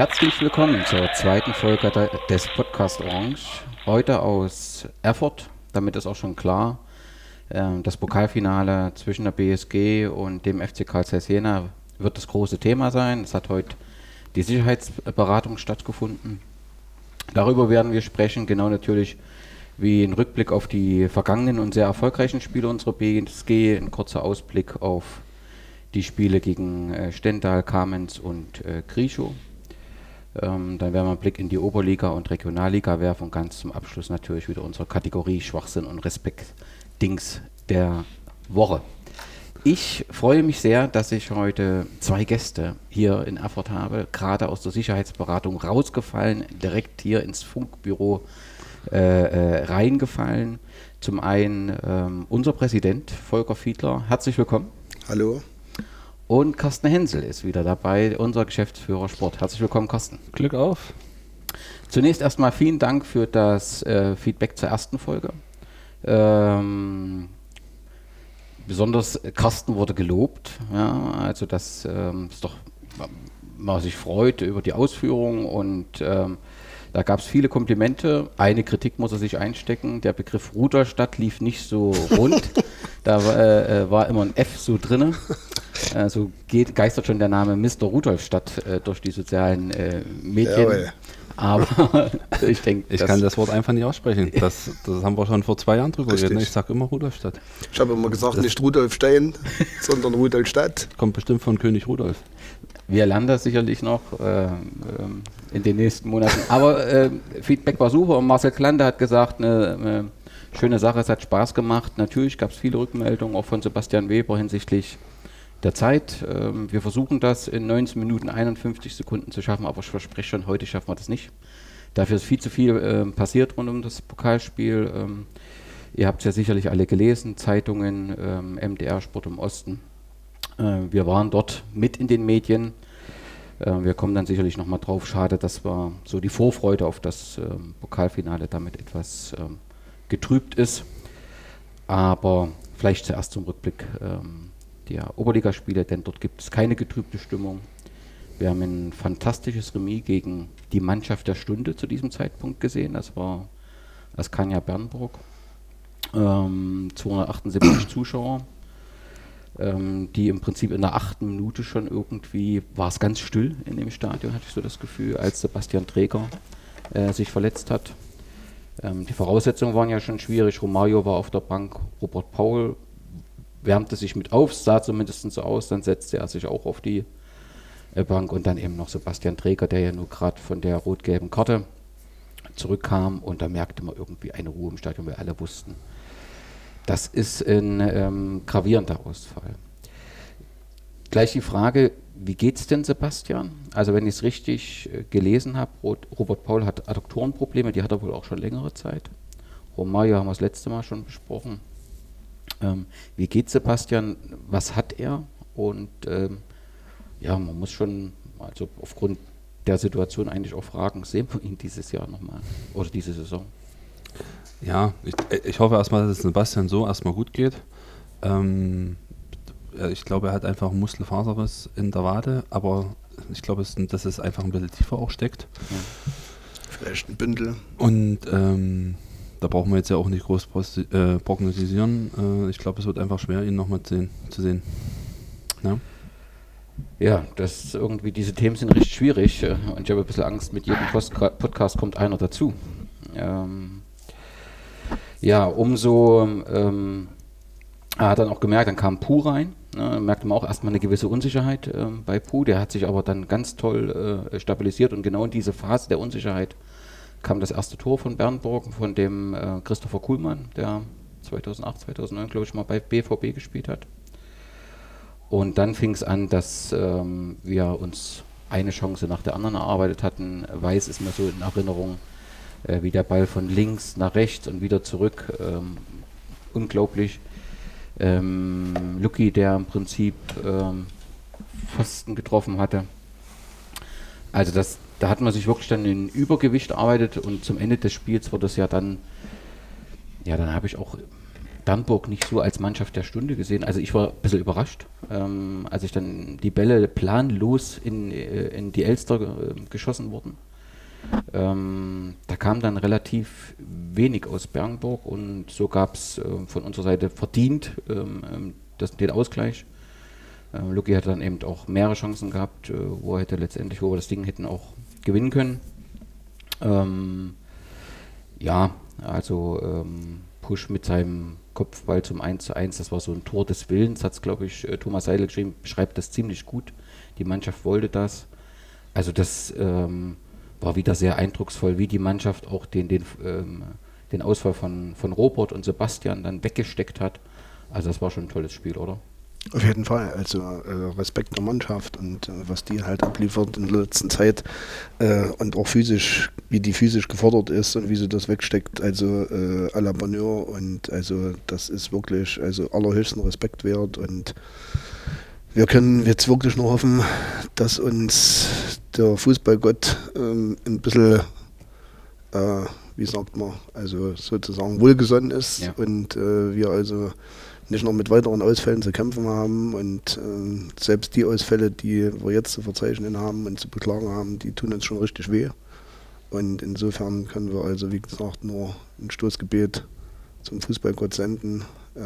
Herzlich willkommen zur zweiten Folge des Podcast Orange. Heute aus Erfurt, damit ist auch schon klar, ähm, das Pokalfinale zwischen der BSG und dem FC Karl Zeiss Jena wird das große Thema sein. Es hat heute die Sicherheitsberatung stattgefunden. Darüber werden wir sprechen, genau natürlich wie ein Rückblick auf die vergangenen und sehr erfolgreichen Spiele unserer BSG, ein kurzer Ausblick auf die Spiele gegen äh, Stendal, Kamenz und äh, Grischow. Ähm, dann werden wir einen Blick in die Oberliga und Regionalliga werfen und ganz zum Abschluss natürlich wieder unsere Kategorie Schwachsinn und Respekt-Dings der Woche. Ich freue mich sehr, dass ich heute zwei Gäste hier in Erfurt habe, gerade aus der Sicherheitsberatung rausgefallen, direkt hier ins Funkbüro äh, äh, reingefallen. Zum einen ähm, unser Präsident Volker Fiedler, herzlich willkommen. Hallo. Und Carsten Hensel ist wieder dabei, unser Geschäftsführer Sport. Herzlich willkommen, Carsten. Glück auf. Zunächst erstmal vielen Dank für das äh, Feedback zur ersten Folge. Ähm, besonders Carsten wurde gelobt. Ja, also das ähm, ist doch, man sich freut über die Ausführung und ähm, da gab es viele Komplimente. Eine Kritik muss er sich einstecken. Der Begriff Ruderstadt lief nicht so rund. da äh, äh, war immer ein F so drin. Äh, so geht, geistert schon der Name Mr. Rudolfstadt äh, durch die sozialen äh, Medien. Jawohl. Aber ich denke. Ich kann das Wort einfach nicht aussprechen. Das, das haben wir schon vor zwei Jahren drüber geredet. Ich sage immer Rudolfstadt. Ich habe immer gesagt, das nicht Rudolfstein, sondern Rudolfstadt. Kommt bestimmt von König Rudolf. Wir lernen das sicherlich noch äh, ähm, in den nächsten Monaten. Aber äh, Feedback war super und Marcel Klande hat gesagt, eine, eine schöne Sache, es hat Spaß gemacht. Natürlich gab es viele Rückmeldungen, auch von Sebastian Weber hinsichtlich der Zeit. Ähm, wir versuchen das in 19 Minuten 51 Sekunden zu schaffen, aber ich verspreche schon, heute schaffen wir das nicht. Dafür ist viel zu viel äh, passiert rund um das Pokalspiel. Ähm, ihr habt es ja sicherlich alle gelesen, Zeitungen, ähm, MDR Sport im Osten. Äh, wir waren dort mit in den Medien. Äh, wir kommen dann sicherlich nochmal drauf. Schade, dass wir so die Vorfreude auf das ähm, Pokalfinale damit etwas ähm, getrübt ist. Aber vielleicht zuerst zum Rückblick ähm, der Oberligaspiele, denn dort gibt es keine getrübte Stimmung. Wir haben ein fantastisches Remis gegen die Mannschaft der Stunde zu diesem Zeitpunkt gesehen. Das war Askania Bernburg. Ähm, 278 Zuschauer ähm, die im Prinzip in der achten Minute schon irgendwie, war es ganz still in dem Stadion, hatte ich so das Gefühl, als Sebastian Träger äh, sich verletzt hat. Ähm, die Voraussetzungen waren ja schon schwierig. Romario war auf der Bank, Robert Paul wärmte sich mit auf, sah zumindest so aus, dann setzte er sich auch auf die äh, Bank und dann eben noch Sebastian Träger, der ja nur gerade von der rot-gelben Karte zurückkam und da merkte man irgendwie eine Ruhe im Stadion, weil alle wussten, das ist ein ähm, gravierender Ausfall. Gleich die Frage, wie geht es denn Sebastian? Also wenn ich es richtig äh, gelesen habe, Robert Paul hat Adduktorenprobleme, die hat er wohl auch schon längere Zeit. Romario haben wir das letzte Mal schon besprochen. Ähm, wie geht Sebastian? Was hat er? Und ähm, ja, man muss schon, also aufgrund der Situation eigentlich auch fragen, sehen wir ihn dieses Jahr nochmal oder diese Saison? Ja, ich, ich hoffe erstmal, dass es Sebastian so erstmal gut geht. Ähm, ich glaube, er hat einfach Muskelfaserriss in der Wade, aber ich glaube, dass es einfach ein bisschen tiefer auch steckt. Ja. Vielleicht ein Bündel. Und ähm, da brauchen wir jetzt ja auch nicht groß äh, prognostisieren. Äh, ich glaube, es wird einfach schwer, ihn nochmal zu sehen. Zu sehen. Ja? ja, das irgendwie, diese Themen sind recht schwierig äh, und ich habe ein bisschen Angst, mit jedem Post Podcast kommt einer dazu. Ähm, ja, umso ähm, er hat dann auch gemerkt, dann kam Puh rein. Ne, merkte man auch erstmal eine gewisse Unsicherheit äh, bei Puh. Der hat sich aber dann ganz toll äh, stabilisiert und genau in diese Phase der Unsicherheit kam das erste Tor von Bernburg, von dem äh, Christopher Kuhlmann, der 2008, 2009, glaube ich, mal bei BVB gespielt hat. Und dann fing es an, dass ähm, wir uns eine Chance nach der anderen erarbeitet hatten. Weiß ist mir so in Erinnerung, äh, wie der Ball von links nach rechts und wieder zurück. Ähm, unglaublich. Ähm, Lucky, der im Prinzip ähm, Pfosten getroffen hatte. Also das, da hat man sich wirklich dann in Übergewicht arbeitet und zum Ende des Spiels wurde es ja dann, ja, dann habe ich auch Bernburg nicht so als Mannschaft der Stunde gesehen. Also ich war ein bisschen überrascht, ähm, als ich dann die Bälle planlos in, äh, in die Elster äh, geschossen wurden. Ähm, da kam dann relativ wenig aus Bernburg und so gab es äh, von unserer Seite verdient ähm, ähm, das, den Ausgleich. Äh, Luki hat dann eben auch mehrere Chancen gehabt, äh, wo er hätte letztendlich, wo wir das Ding hätten auch gewinnen können. Ähm, ja, also ähm, Push mit seinem Kopfball zum 1 zu 1, das war so ein Tor des Willens, hat es glaube ich äh, Thomas Seidel geschrieben, beschreibt das ziemlich gut. Die Mannschaft wollte das. Also das ähm, war wieder sehr eindrucksvoll, wie die Mannschaft auch den, den, ähm, den Ausfall von, von Robert und Sebastian dann weggesteckt hat. Also das war schon ein tolles Spiel, oder? Auf jeden Fall, also äh, Respekt der Mannschaft und äh, was die halt abliefert in der letzten Zeit äh, und auch physisch, wie die physisch gefordert ist und wie sie das wegsteckt, also äh, à la Bonheur und also das ist wirklich also allerhöchsten Respekt wert und wir können jetzt wirklich nur hoffen, dass uns der Fußballgott ähm, ein bisschen, äh, wie sagt man, also sozusagen wohlgesonnen ist Ja. und äh, wir also nicht noch mit weiteren Ausfällen zu kämpfen haben und ähm, selbst die Ausfälle, die wir jetzt zu verzeichnen haben und zu beklagen haben, die tun uns schon richtig weh. Und insofern können wir also, wie gesagt, nur ein Stoßgebet zum Fußballgott senden, äh,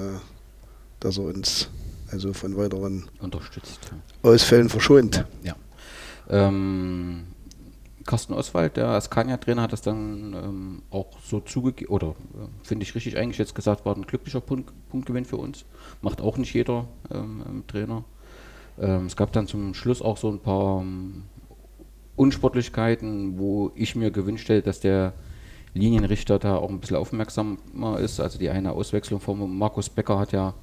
dass er uns also von weiteren. Ausfällen verschont. Ja. Ähm, Carsten Oswald, der Askania-Trainer, hat das dann ähm, auch so zugegeben, oder äh, finde ich richtig eingeschätzt gesagt, war ein glücklicher Punkt, Punktgewinn für uns. Macht auch nicht jeder ähm, ähm, Trainer. Ähm, es gab dann zum Schluss auch so ein paar ähm, Unsportlichkeiten, wo ich mir gewünscht hätte, dass der Linienrichter da auch ein bisschen aufmerksamer ist. Also die eine Auswechslung von Markus Becker hat ja,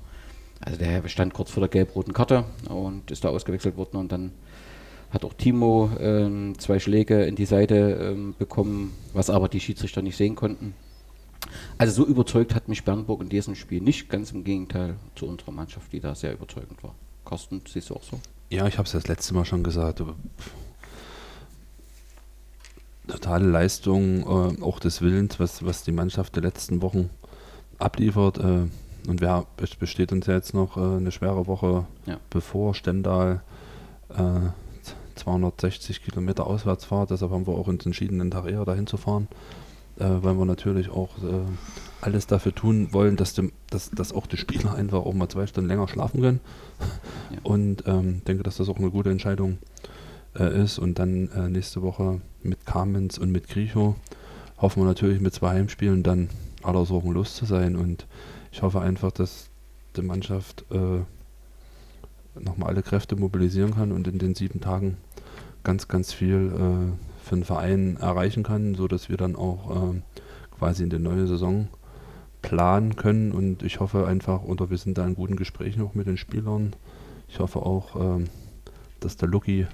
also der stand kurz vor der gelb-roten Karte und ist da ausgewechselt worden und dann hat auch Timo ähm, zwei Schläge in die Seite ähm, bekommen, was aber die Schiedsrichter nicht sehen konnten. Also so überzeugt hat mich Bernburg in diesem Spiel nicht, ganz im Gegenteil zu unserer Mannschaft, die da sehr überzeugend war. Carsten, siehst du auch so? Ja, ich habe es das letzte Mal schon gesagt. Totale Leistung, äh, auch des Willens, was, was die Mannschaft der letzten Wochen abliefert. Äh, und wer, es besteht uns ja jetzt noch äh, eine schwere Woche Ja. bevor Stendal äh, 260 Kilometer Auswärtsfahrt. Deshalb haben wir auch uns entschieden, einen Tag eher dahin zu fahren, äh, weil wir natürlich auch äh, alles dafür tun wollen, dass, dem, dass, dass auch die Spieler einfach auch mal zwei Stunden länger schlafen können. Ja. Und ähm, denke, dass das auch eine gute Entscheidung äh, ist. Und dann äh, nächste Woche mit Kamenz und mit Griecho hoffen wir natürlich mit zwei Heimspielen dann aller Sorgen los zu sein. Und ich hoffe einfach, dass die Mannschaft äh, nochmal alle Kräfte mobilisieren kann und in den sieben Tagen ganz, ganz viel äh, für den Verein erreichen kann, sodass wir dann auch äh, quasi in die neue Saison planen können. Und ich hoffe einfach, oder wir sind da in guten Gesprächen auch mit den Spielern. Ich hoffe auch, ähm, dass der Lucky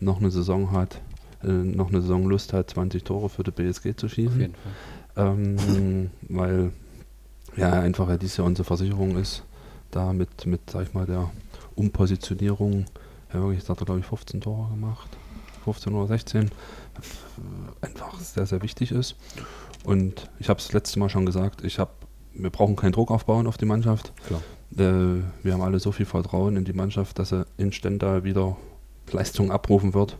noch eine Saison hat, äh, noch eine Saison Lust hat, 20 Tore für die BSG zu Auf schießen. jeden Fall. Ähm, weil ja einfach ja dieses Jahr unsere Versicherung ist, da mit, mit sag ich mal, der Umpositionierung, ja wirklich, da hat er glaube ich 15 Tore gemacht, 15 oder 16, äh, einfach sehr, sehr wichtig ist. Und ich habe es das letzte Mal schon gesagt, ich habe, wir brauchen keinen Druck aufbauen auf die Mannschaft. Äh, wir haben alle so viel Vertrauen in die Mannschaft, dass er in Stendal wieder Leistung abrufen wird.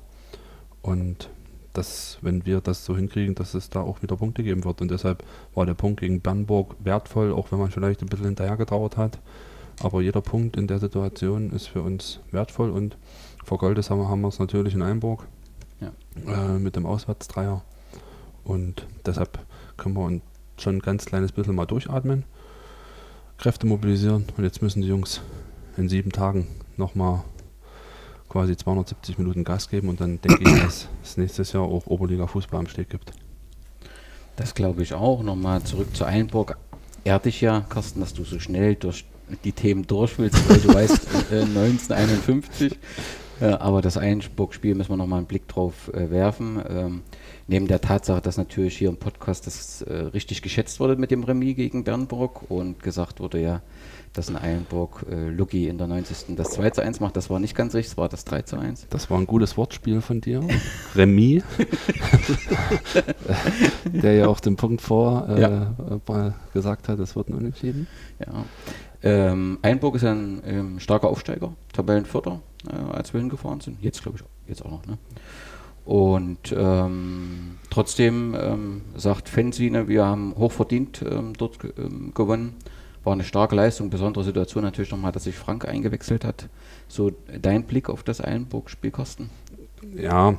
Und dass, wenn wir das so hinkriegen, dass es da auch wieder Punkte geben wird. Und deshalb war der Punkt gegen Bernburg wertvoll, auch wenn man vielleicht ein bisschen hinterher getrauert hat. Aber jeder Punkt in der Situation ist für uns wertvoll und vor Goldes haben wir, haben wir es natürlich in Einburg Ja. äh, mit dem Auswärtsdreier. Und deshalb können wir uns schon ein ganz kleines bisschen mal durchatmen, Kräfte mobilisieren und jetzt müssen die Jungs in sieben Tagen nochmal quasi 270 Minuten Gas geben und dann denke ich, dass es nächstes Jahr auch Oberliga-Fußball am Steg gibt. Das glaube ich auch. Nochmal zurück zu Einburg. Ehr dich ja, Carsten, dass du so schnell durch die Themen durch willst, weil du weißt, äh, 1951. Ja, aber das Einspruchspiel müssen wir nochmal einen Blick drauf äh, werfen. Ähm, neben der Tatsache, dass natürlich hier im Podcast das äh, richtig geschätzt wurde mit dem Remis gegen Bernburg und gesagt wurde, ja, dass ein Eilenburg äh, Lucky in der 90. das 2 zu 1 macht. Das war nicht ganz richtig, es war das 3 zu 1. Das war ein gutes Wortspiel von dir. Remis. der ja auch den Punkt vor äh, ja. gesagt hat, es wird ein Unentschieden. Ja. Ähm, Einburg ist ein ähm, starker Aufsteiger, Tabellenvierter, äh, als wir hingefahren sind. Jetzt glaube ich jetzt auch noch. Ne? Und ähm, trotzdem ähm, sagt Fensine, wir haben hochverdient ähm, dort ähm, gewonnen. War eine starke Leistung, besondere Situation natürlich nochmal, dass sich Frank eingewechselt hat. So dein Blick auf das Eilenburg-Spiel, Kosten? Ja,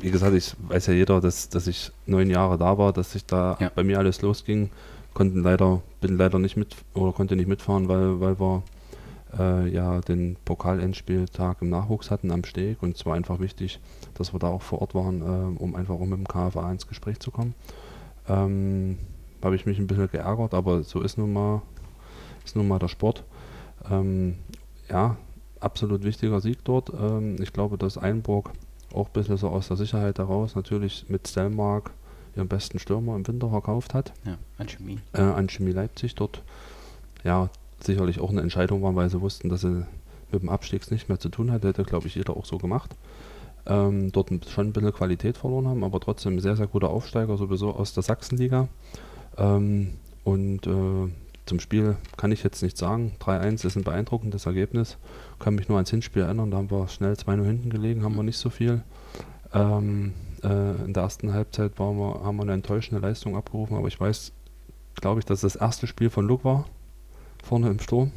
wie gesagt, ich weiß ja jeder, dass, dass ich neun Jahre da war, dass sich da ja. bei mir alles losging. Konnten leider, bin leider nicht mit oder konnte nicht mitfahren, weil, weil wir äh, ja den Pokalendspieltag im Nachwuchs hatten am Steg und es war einfach wichtig, dass wir da auch vor Ort waren, äh, um einfach auch mit dem KFA ins Gespräch zu kommen. Ähm, habe ich mich ein bisschen geärgert, aber so ist nun mal ist nun mal der Sport. Ähm, ja, absolut wichtiger Sieg dort. Ähm, ich glaube, dass Einburg auch ein bisschen so aus der Sicherheit heraus natürlich mit Stellmark ihren besten Stürmer im Winter verkauft hat. Ja, an Chemie. Äh, an Chemie Leipzig dort. Ja, sicherlich auch eine Entscheidung war, weil sie wussten, dass sie mit dem Abstieg nichts mehr zu tun hat. Hätte, glaube ich, jeder auch so gemacht. Ähm, dort schon ein bisschen Qualität verloren haben, aber trotzdem sehr, sehr guter Aufsteiger, sowieso aus der Sachsenliga. Ähm, und äh, zum Spiel kann ich jetzt nicht sagen. 3-1 ist ein beeindruckendes Ergebnis. Kann mich nur ans Hinspiel erinnern. Da haben wir schnell 2-0 hinten gelegen, haben wir nicht so viel. Ähm, äh, in der ersten Halbzeit wir, haben wir eine enttäuschende Leistung abgerufen, aber ich weiß, glaube ich, dass das erste Spiel von Luke war, vorne im Sturm.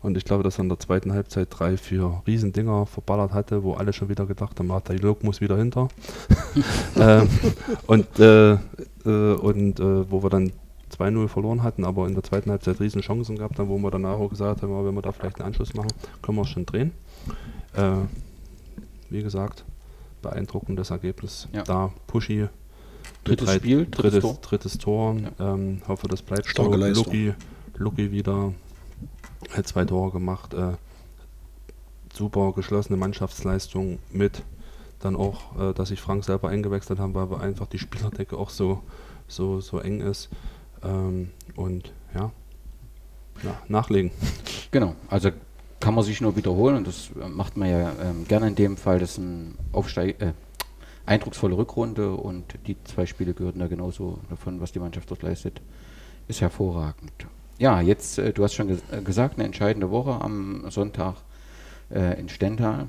Und ich glaube, dass er in der zweiten Halbzeit drei, vier Riesendinger verballert hatte, wo alle schon wieder gedacht haben, ah, der Luke muss wieder hinter. ähm, und äh, äh, und äh, wo wir dann 2-0 verloren hatten, aber in der zweiten Halbzeit riesen Chancen gehabt haben, wo wir danach auch gesagt haben, wenn wir da vielleicht einen Anschluss machen, können wir es schon drehen. Äh, wie gesagt, beeindruckendes Ergebnis. Ja. Da Pushy. Drittes drei, Spiel, drittes, drittes Tor. Drittes Tor. Ja. Ähm, hoffe, das bleibt Starke so. Lucky, Lucky wieder hat zwei Tore gemacht. Äh, super geschlossene Mannschaftsleistung mit dann auch, äh, dass sich Frank selber eingewechselt haben, weil einfach die Spielerdecke auch so, so, so eng ist. Ähm, und ja, ja, nachlegen. Genau, also kann man sich nur wiederholen und das macht man ja ähm, gerne in dem Fall. Das ist eine äh, eindrucksvolle Rückrunde und die zwei Spiele gehören da genauso davon, was die Mannschaft dort leistet. Ist hervorragend. Ja, jetzt, äh, du hast schon ges äh, gesagt, eine entscheidende Woche am Sonntag äh, in Stendal,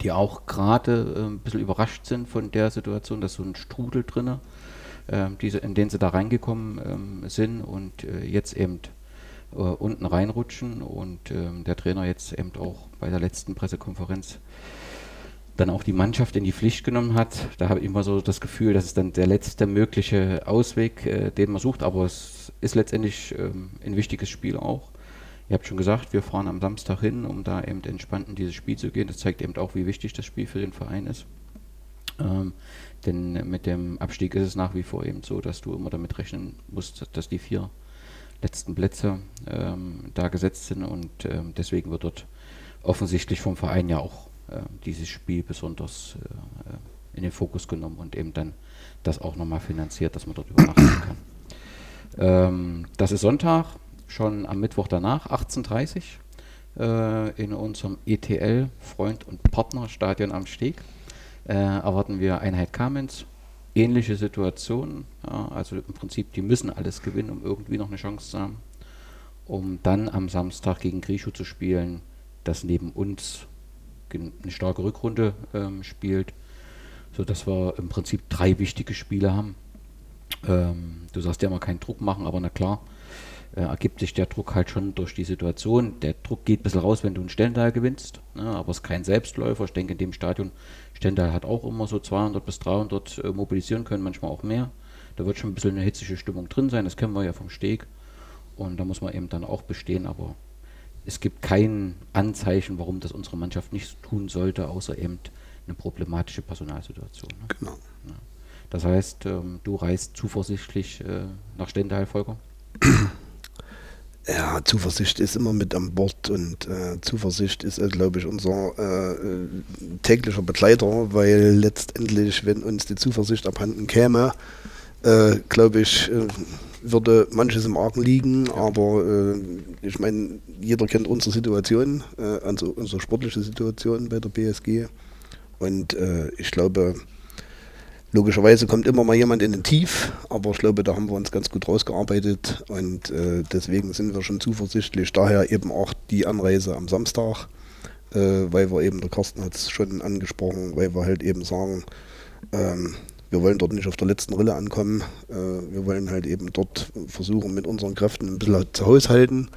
die auch gerade äh, ein bisschen überrascht sind von der Situation, dass so ein Strudel ähm, diese, in den sie da reingekommen ähm, sind und äh, jetzt eben äh, unten reinrutschen und ähm, der Trainer jetzt eben auch bei der letzten Pressekonferenz dann auch die Mannschaft in die Pflicht genommen hat. Da habe ich immer so das Gefühl, das ist dann der letzte mögliche Ausweg, äh, den man sucht, aber es ist letztendlich ähm, ein wichtiges Spiel auch. Ihr habt schon gesagt, wir fahren am Samstag hin, um da eben entspannt in dieses Spiel zu gehen. Das zeigt eben auch, wie wichtig das Spiel für den Verein ist. Ähm, denn mit dem Abstieg ist es nach wie vor eben so, dass du immer damit rechnen musst, dass die vier letzten Plätze ähm, da gesetzt sind und ähm, deswegen wird dort offensichtlich vom Verein ja auch äh, dieses Spiel besonders äh, in den Fokus genommen und eben dann das auch nochmal finanziert, dass man dort übernachten kann. Ähm, das ist Sonntag, schon am Mittwoch danach, 18.30 Uhr, äh, in unserem ETL Freund und Partner Stadion am Steg äh, erwarten wir Einheit Kamenz. Ähnliche Situation, ja, also im Prinzip, die müssen alles gewinnen, um irgendwie noch eine Chance zu haben, um dann am Samstag gegen Grischow zu spielen, das neben uns eine starke Rückrunde ähm, spielt, sodass wir im Prinzip drei wichtige Spiele haben. Ähm, du sagst ja immer keinen Druck machen, aber na klar, äh, ergibt sich der Druck halt schon durch die Situation. Der Druck geht ein bisschen raus, wenn du einen Stendal gewinnst, ne, aber es ist kein Selbstläufer. Ich denke, in dem Stadion, Stendal hat auch immer so 200 bis 300 äh, mobilisieren können, manchmal auch mehr. Da wird schon ein bisschen eine hitzige Stimmung drin sein, das kennen wir ja vom Steg. Und da muss man eben dann auch bestehen, aber es gibt kein Anzeichen, warum das unsere Mannschaft nicht tun sollte, außer eben eine problematische Personalsituation. Ne? Genau. Ja. Das heißt, ähm, du reist zuversichtlich äh, nach Stendal, Volker? Ja, Zuversicht ist immer mit an Bord und äh, Zuversicht ist, äh, glaube ich, unser äh, täglicher Begleiter, weil letztendlich, wenn uns die Zuversicht abhanden käme, äh, glaube ich, äh, würde manches im Argen liegen, aber äh, ich meine, jeder kennt unsere Situation, also unsere sportliche Situation bei der BSG und ich glaube, Logischerweise kommt immer mal jemand in den Tief, aber ich glaube, da haben wir uns ganz gut rausgearbeitet und äh, deswegen sind wir schon zuversichtlich. Daher eben auch die Anreise am Samstag, äh, weil wir eben, der Carsten hat es schon angesprochen, weil wir halt eben sagen, ähm, wir wollen dort nicht auf der letzten Rille ankommen. Äh, wir wollen halt eben dort versuchen, mit unseren Kräften ein bisschen zu haushalten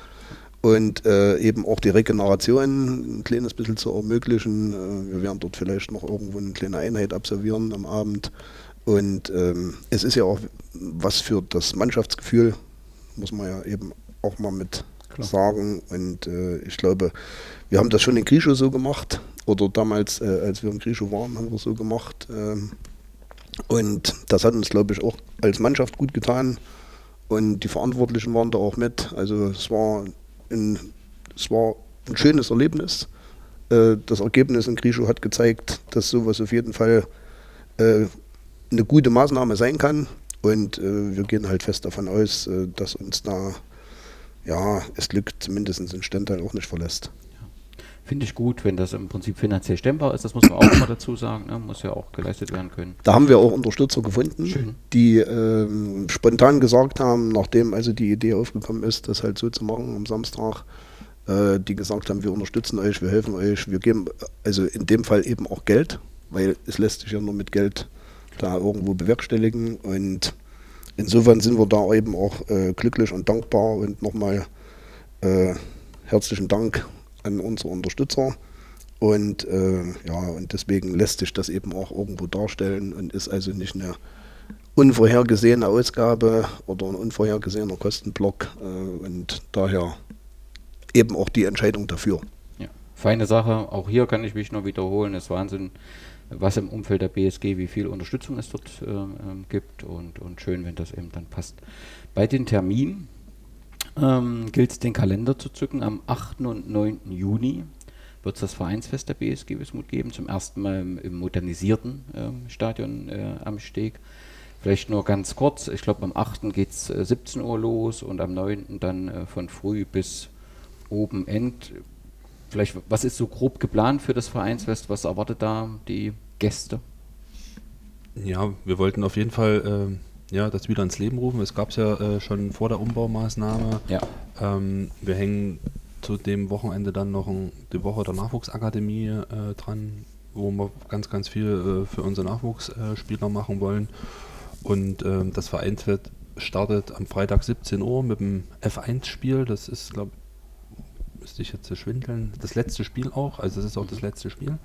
und äh, eben auch die Regeneration ein kleines bisschen zu ermöglichen. Äh, wir werden dort vielleicht noch irgendwo eine kleine Einheit absolvieren am Abend. Und ähm, es ist ja auch was für das Mannschaftsgefühl, muss man ja eben auch mal mit Klar. sagen. Und äh, ich glaube, wir haben das schon in Grischow so gemacht. Oder damals, äh, als wir in Grischow waren, haben wir es so gemacht. Ähm, und das hat uns, glaube ich, auch als Mannschaft gut getan. Und die Verantwortlichen waren da auch mit. Also es war ein, es war ein schönes Erlebnis. Äh, das Ergebnis in Grischow hat gezeigt, dass sowas auf jeden Fall äh, eine gute Maßnahme sein kann. Und äh, wir gehen halt fest davon aus, dass uns da ja, es Glück zumindest in Stendal auch nicht verlässt. Finde ich gut, wenn das im Prinzip finanziell stemmbar ist. Das muss man auch mal dazu sagen. Ne? Muss ja auch geleistet werden können. Da haben wir auch Unterstützer gefunden, Schön. die ähm, spontan gesagt haben, nachdem also die Idee aufgekommen ist, das halt so zu machen am Samstag, äh, die gesagt haben, wir unterstützen euch, wir helfen euch, wir geben also in dem Fall eben auch Geld, weil es lässt sich ja nur mit Geld da irgendwo bewerkstelligen. Und insofern sind wir da eben auch äh, glücklich und dankbar und nochmal äh, herzlichen Dank an unsere Unterstützer. Und äh, ja, und deswegen lässt sich das eben auch irgendwo darstellen und ist also nicht eine unvorhergesehene Ausgabe oder ein unvorhergesehener Kostenblock äh, und daher eben auch die Entscheidung dafür. Ja, feine Sache. Auch hier kann ich mich nur wiederholen. Es ist Wahnsinn, was im Umfeld der BSG, wie viel Unterstützung es dort äh, gibt und, und schön, wenn das eben dann passt. Bei den Terminen ähm, gilt es, den Kalender zu zücken. Am 8. und 9. Juni wird es das Vereinsfest der BSG Wismut geben, zum ersten Mal im, im modernisierten äh, Stadion äh, am Steg. Vielleicht nur ganz kurz, ich glaube am 8. geht es äh, 17 Uhr los und am 9. dann äh, von früh bis oben End. Vielleicht, was ist so grob geplant für das Vereinsfest? Was erwartet da die Gäste? Ja, wir wollten auf jeden Fall ähm, ja, das wieder ins Leben rufen. Es gab es ja äh, schon vor der Umbaumaßnahme. Ja. Ähm, wir hängen zu dem Wochenende dann noch ein, die Woche der Nachwuchsakademie äh, dran, wo wir ganz, ganz viel äh, für unsere Nachwuchsspieler machen wollen. Und ähm, das Vereinsfest startet am Freitag 17 Uhr mit dem F1-Spiel. Das ist, glaube ich, müsste ich jetzt schwindeln, das letzte Spiel auch, also es ist auch das letzte Spiel.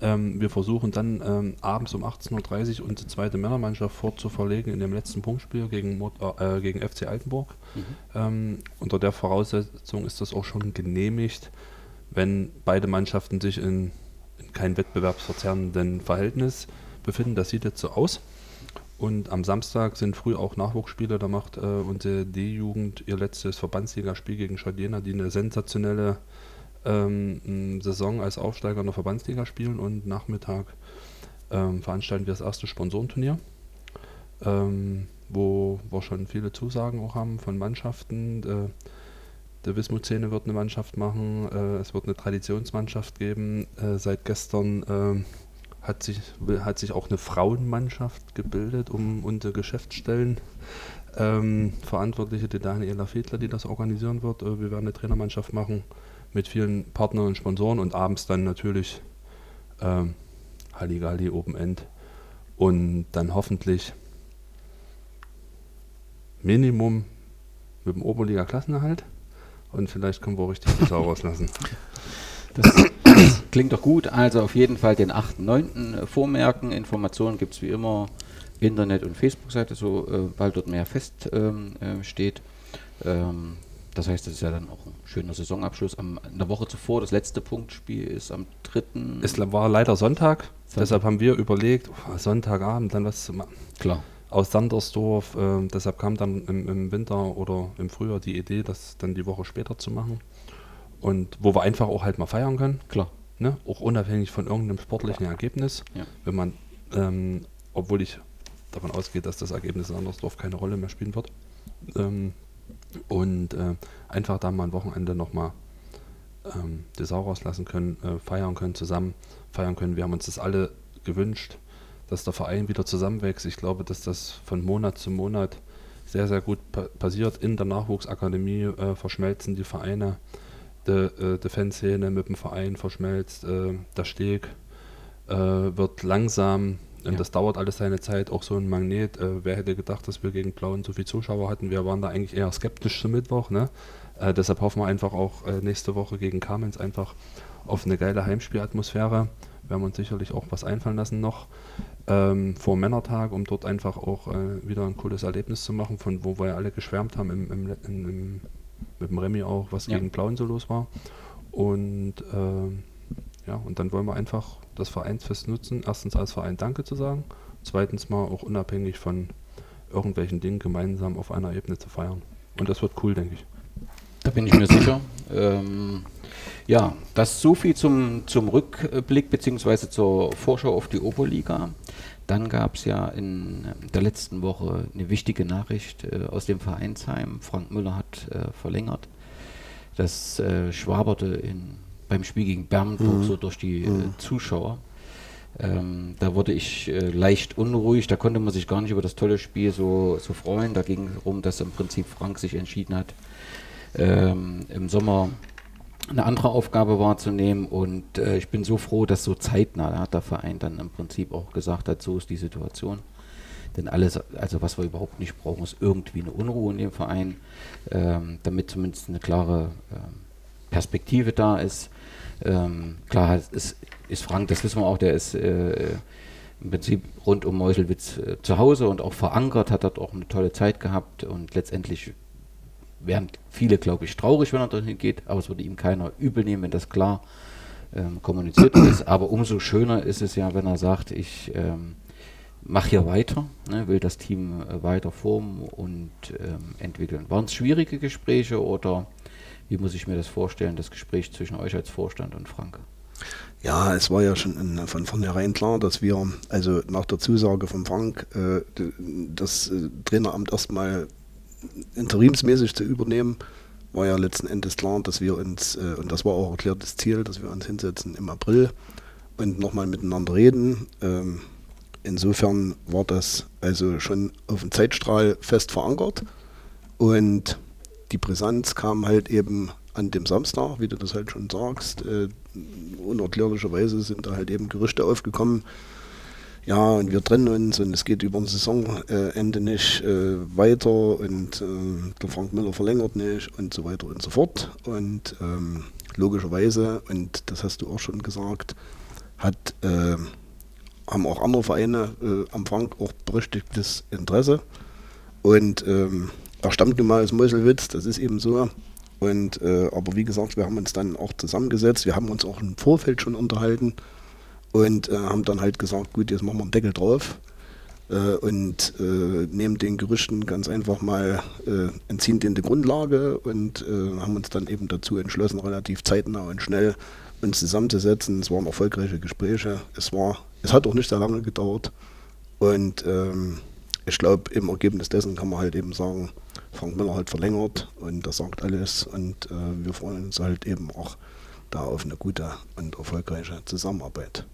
Ähm, wir versuchen dann ähm, abends um 18.30 Uhr unsere zweite Männermannschaft fortzuverlegen in dem letzten Punktspiel gegen, äh, gegen FC Altenburg. Mhm. Ähm, unter der Voraussetzung ist das auch schon genehmigt, wenn beide Mannschaften sich in, in kein wettbewerbsverzerrenden Verhältnis befinden. Das sieht jetzt so aus. Und am Samstag sind früh auch Nachwuchsspiele. Da macht äh, unsere D-Jugend ihr letztes Verbandsligaspiel gegen Schadena, die eine sensationelle ähm, Saison als Aufsteiger in der Verbandsliga spielen. Und Nachmittag ähm, veranstalten wir das erste Sponsorenturnier, ähm, wo wir schon viele Zusagen auch haben von Mannschaften. Äh, der Wismut-Szene wird eine Mannschaft machen. Äh, es wird eine Traditionsmannschaft geben. Äh, seit gestern ähm, hat sich, hat sich auch eine Frauenmannschaft gebildet, um unsere Geschäftsstellen ähm, Verantwortliche, die Daniela Fiedler, die das organisieren wird. Äh, wir werden eine Trainermannschaft machen mit vielen Partnern und Sponsoren und abends dann natürlich ähm, Halligalli Open End und dann hoffentlich Minimum mit dem Oberliga-Klassenerhalt und vielleicht können wir auch richtig die Sau rauslassen. Das, das, klingt doch gut. Also auf jeden Fall den 8.9. vormerken. Informationen gibt es wie immer Internet- und Facebook-Seite, sobald äh, dort mehr fest ähm, äh, steht. Ähm, das heißt, das ist ja dann auch ein schöner Saisonabschluss. Am, in der Woche zuvor, das letzte Punktspiel ist am 3. Es war leider Sonntag, Sonntag. deshalb haben wir überlegt, oh, Sonntagabend dann was zu machen. Klar. aus Sandersdorf. Äh, deshalb kam dann im, im, Winter oder im Frühjahr die Idee, das dann die Woche später zu machen. Und wo wir einfach auch halt mal feiern können. Klar. Ne? Auch unabhängig von irgendeinem sportlichen Ergebnis. Ja. Wenn man, ähm, obwohl ich davon ausgehe, dass das Ergebnis in Sandersdorf keine Rolle mehr spielen wird. Ähm, und äh, einfach da mal ein Wochenende nochmal ähm, die Sau rauslassen können, äh, feiern können, zusammen feiern können. Wir haben uns das alle gewünscht, dass der Verein wieder zusammenwächst. Ich glaube, dass das von Monat zu Monat sehr, sehr gut pa passiert. In der Nachwuchsakademie äh, verschmelzen die Vereine, die, äh, die Fanszene mit dem Verein verschmelzt, äh, der Steg äh, wird langsam und ja. das dauert alles seine Zeit, auch so ein Magnet. Äh, wer hätte gedacht, dass wir gegen Blauen so viele Zuschauer hatten? Wir waren da eigentlich eher skeptisch zum Mittwoch. Ne? Äh, deshalb hoffen wir einfach auch äh, nächste Woche gegen Kamenz einfach auf eine geile Heimspielatmosphäre. Werden wir uns sicherlich auch was einfallen lassen noch ähm, vor Männertag, um dort einfach auch wieder ein cooles Erlebnis zu machen, von wo wir alle geschwärmt haben im, im, im, mit dem Remy auch, was ja. gegen Blauen so los war. Und ähm, ja, und dann wollen wir einfach das Vereinsfest nutzen. Erstens als Verein Danke zu sagen, zweitens mal auch unabhängig von irgendwelchen Dingen gemeinsam auf einer Ebene zu feiern. Und das wird cool, denke ich. Da bin ich mir sicher. Ähm, ja, das so viel zum, zum Rückblick bzw. zur Vorschau auf die Oberliga. Dann gab es ja in der letzten Woche eine wichtige Nachricht äh, aus dem Vereinsheim. Frank Müller hat äh, verlängert. Das äh, schwaberte in, beim Spiel gegen Bernburg mhm. so durch die äh, mhm. Zuschauer. Ähm, da wurde ich äh, leicht unruhig, da konnte man sich gar nicht über das tolle Spiel so, so freuen. Da ging es darum, dass im Prinzip Frank sich entschieden hat, ähm, im Sommer eine andere Aufgabe wahrzunehmen und äh, ich bin so froh, dass so zeitnah hat der Verein dann im Prinzip auch gesagt hat, so ist die Situation. Denn alles, also was wir überhaupt nicht brauchen, ist irgendwie eine Unruhe in dem Verein, ähm, damit zumindest eine klare ähm, Perspektive da ist. Ähm, klar ist, ist Frank, das wissen wir auch, der ist äh, im Prinzip rund um Meuselwitz äh, zu Hause und auch verankert, hat dort auch eine tolle Zeit gehabt und letztendlich wären viele, glaube ich, traurig, wenn er dorthin geht, aber es würde ihm keiner übel nehmen, wenn das klar ähm, kommuniziert ist. Aber umso schöner ist es ja, wenn er sagt, ich ähm, mache hier weiter, ne, will das Team äh, weiter formen und ähm, entwickeln. Waren es schwierige Gespräche oder wie muss ich mir das vorstellen, das Gespräch zwischen euch als Vorstand und Frank? Ja, es war ja schon von vornherein klar, dass wir, also nach der Zusage von Frank, äh, das äh, Traineramt erstmal interimsmäßig zu übernehmen, war ja letzten Endes klar, dass wir uns, äh, und das war auch erklärtes Ziel, dass wir uns hinsetzen im April und nochmal miteinander reden. Ähm, insofern war das also schon auf dem Zeitstrahl fest verankert und die Brisanz kam halt eben an dem Samstag, wie du das halt schon sagst. Äh, unerklärlicherweise sind da halt eben Gerüchte aufgekommen, ja, und wir trennen uns und es geht über ein Saisonende nicht äh, weiter und äh, der Frank Müller verlängert nicht und so weiter und so fort. Und ähm, logischerweise, und das hast du auch schon gesagt, hat, äh, haben auch andere Vereine äh, am Frank auch berechtigtes Interesse. Und ähm, er stammt nun mal aus Meuselwitz, das ist eben so. Und äh, aber wie gesagt, wir haben uns dann auch zusammengesetzt, wir haben uns auch im Vorfeld schon unterhalten und äh, haben dann halt gesagt, gut, jetzt machen wir einen Deckel drauf äh, und äh, nehmen den Gerüchten ganz einfach mal, äh, entziehen denen die Grundlage und äh, haben uns dann eben dazu entschlossen, relativ zeitnah und schnell uns zusammenzusetzen. Es waren erfolgreiche Gespräche. Es war, es hat auch nicht sehr lange gedauert und ähm, ich glaube, im Ergebnis dessen kann man halt eben sagen, Frank Miller hat verlängert und das sagt alles und äh, wir freuen uns halt eben auch da auf eine gute und erfolgreiche Zusammenarbeit.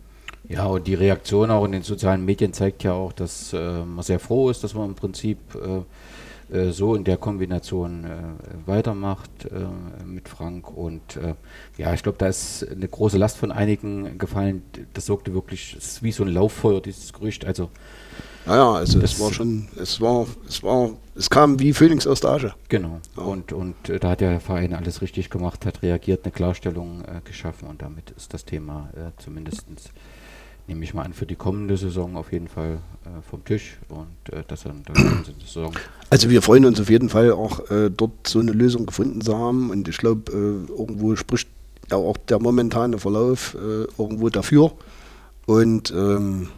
Ja, und die Reaktion auch in den sozialen Medien zeigt ja auch, dass äh, man sehr froh ist, dass man im Prinzip äh, äh so in der Kombination äh, weitermacht äh, mit Frank. Und äh, ja, ich glaube, da ist eine große Last von einigen gefallen. Das sorgte wirklich, es ist wie so ein Lauffeuer, dieses Gerücht. Also naja, also es war schon, es war, es war, es kam wie Phoenix aus der Asche. Genau. Ja. Und, und da hat der Verein alles richtig gemacht, hat reagiert, eine Klarstellung geschaffen und damit ist das Thema äh, zumindest nehme ich mal an, für die kommende Saison auf jeden Fall äh, vom Tisch und äh, dass dann die Saison. Also wir freuen uns auf jeden Fall auch äh, dort so eine Lösung gefunden zu haben und ich glaube, äh, irgendwo spricht ja auch der momentane Verlauf äh, irgendwo dafür und ähm,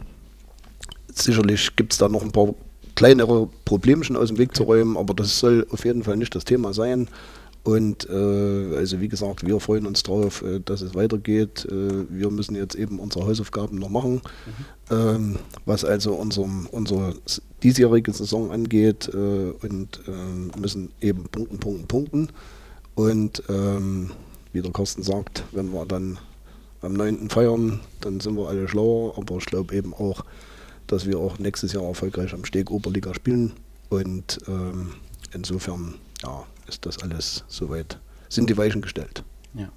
sicherlich gibt es da noch ein paar kleinere Problemchen aus dem Weg zu räumen, aber das soll auf jeden Fall nicht das Thema sein. Und äh, also wie gesagt, wir freuen uns darauf, äh, dass es weitergeht. Äh, wir müssen jetzt eben unsere Hausaufgaben noch machen, mhm. ähm, was also unserem, unsere diesjährige Saison angeht äh, und ähm, müssen eben punkten, punkten, punkten. Und ähm, wie der Carsten sagt, wenn wir dann am 9. feiern, dann sind wir alle schlauer, aber ich glaube eben auch, dass wir auch nächstes Jahr erfolgreich am Steg Oberliga spielen. Und ähm, insofern ja, ist das alles soweit, sind die Weichen gestellt. Ja,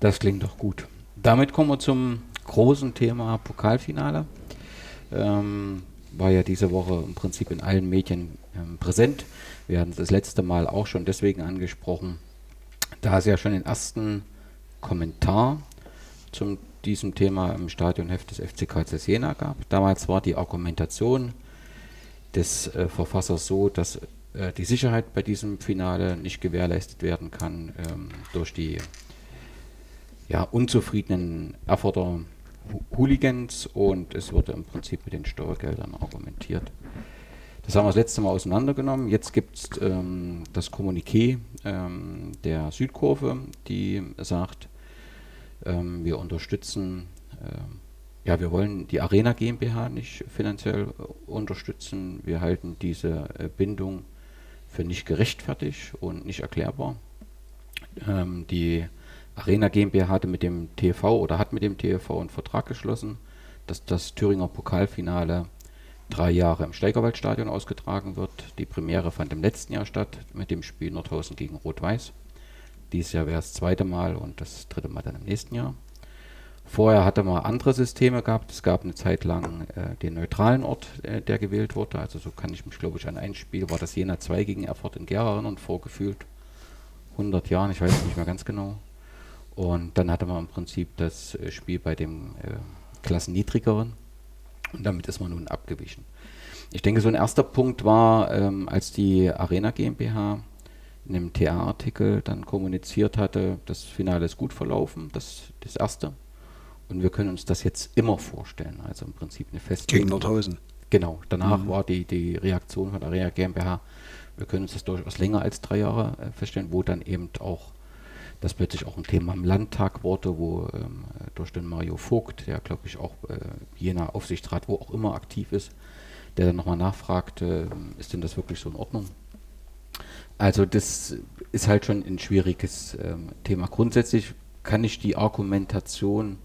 das klingt doch gut. Damit kommen wir zum großen Thema Pokalfinale. Ähm, war ja diese Woche im Prinzip in allen Medien ähm, präsent. Wir hatten es das letzte Mal auch schon deswegen angesprochen, da es ja schon den ersten Kommentar zum diesem Thema im Stadionheft des FCK Jena gab. Damals war die Argumentation des äh, Verfassers so, dass äh, die Sicherheit bei diesem Finale nicht gewährleistet werden kann ähm, durch die ja, unzufriedenen Erfurter Hooligans und es wurde im Prinzip mit den Steuergeldern argumentiert. Das haben wir das letzte Mal auseinandergenommen. Jetzt gibt es ähm, das Kommuniqué ähm, der Südkurve, die sagt, ähm, wir unterstützen, äh, ja, wir wollen die Arena GmbH nicht finanziell äh, unterstützen. Wir halten diese äh, Bindung für nicht gerechtfertigt und nicht erklärbar. Ähm, die Arena GmbH hatte mit dem TV oder hat mit dem TV einen Vertrag geschlossen, dass das Thüringer Pokalfinale drei Jahre im Steigerwaldstadion ausgetragen wird. Die Premiere fand im letzten Jahr statt mit dem Spiel Nordhausen gegen Rot-Weiß. Dieses Jahr wäre das zweite Mal und das dritte Mal dann im nächsten Jahr. Vorher hatte man andere Systeme gehabt. Es gab eine Zeit lang äh, den neutralen Ort, äh, der gewählt wurde. Also so kann ich mich, glaube ich, an ein Spiel, war das Jena 2 gegen Erfurt in Gera erinnern, vorgefühlt 100 Jahren, ich weiß nicht mehr ganz genau. Und dann hatte man im Prinzip das äh, Spiel bei dem äh, Klassenniedrigeren und damit ist man nun abgewichen. Ich denke, so ein erster Punkt war, ähm, als die Arena GmbH in einem TA-Artikel dann kommuniziert hatte, das Finale ist gut verlaufen, das, das erste. Und wir können uns das jetzt immer vorstellen. Also im Prinzip eine Festlegung. Gegen Nordhausen. Genau. Danach mhm. war die, die Reaktion von der Rea GmbH, wir können uns das durchaus länger als drei Jahre äh, feststellen, wo dann eben auch das plötzlich auch ein Thema im Landtag wurde, wo ähm, durch den Mario Vogt, der glaube ich auch äh, jener Aufsichtsrat, wo auch immer aktiv ist, der dann nochmal nachfragt, äh, ist denn das wirklich so in Ordnung? Also das ist halt schon ein schwieriges ähm, Thema. Grundsätzlich kann ich die Argumentation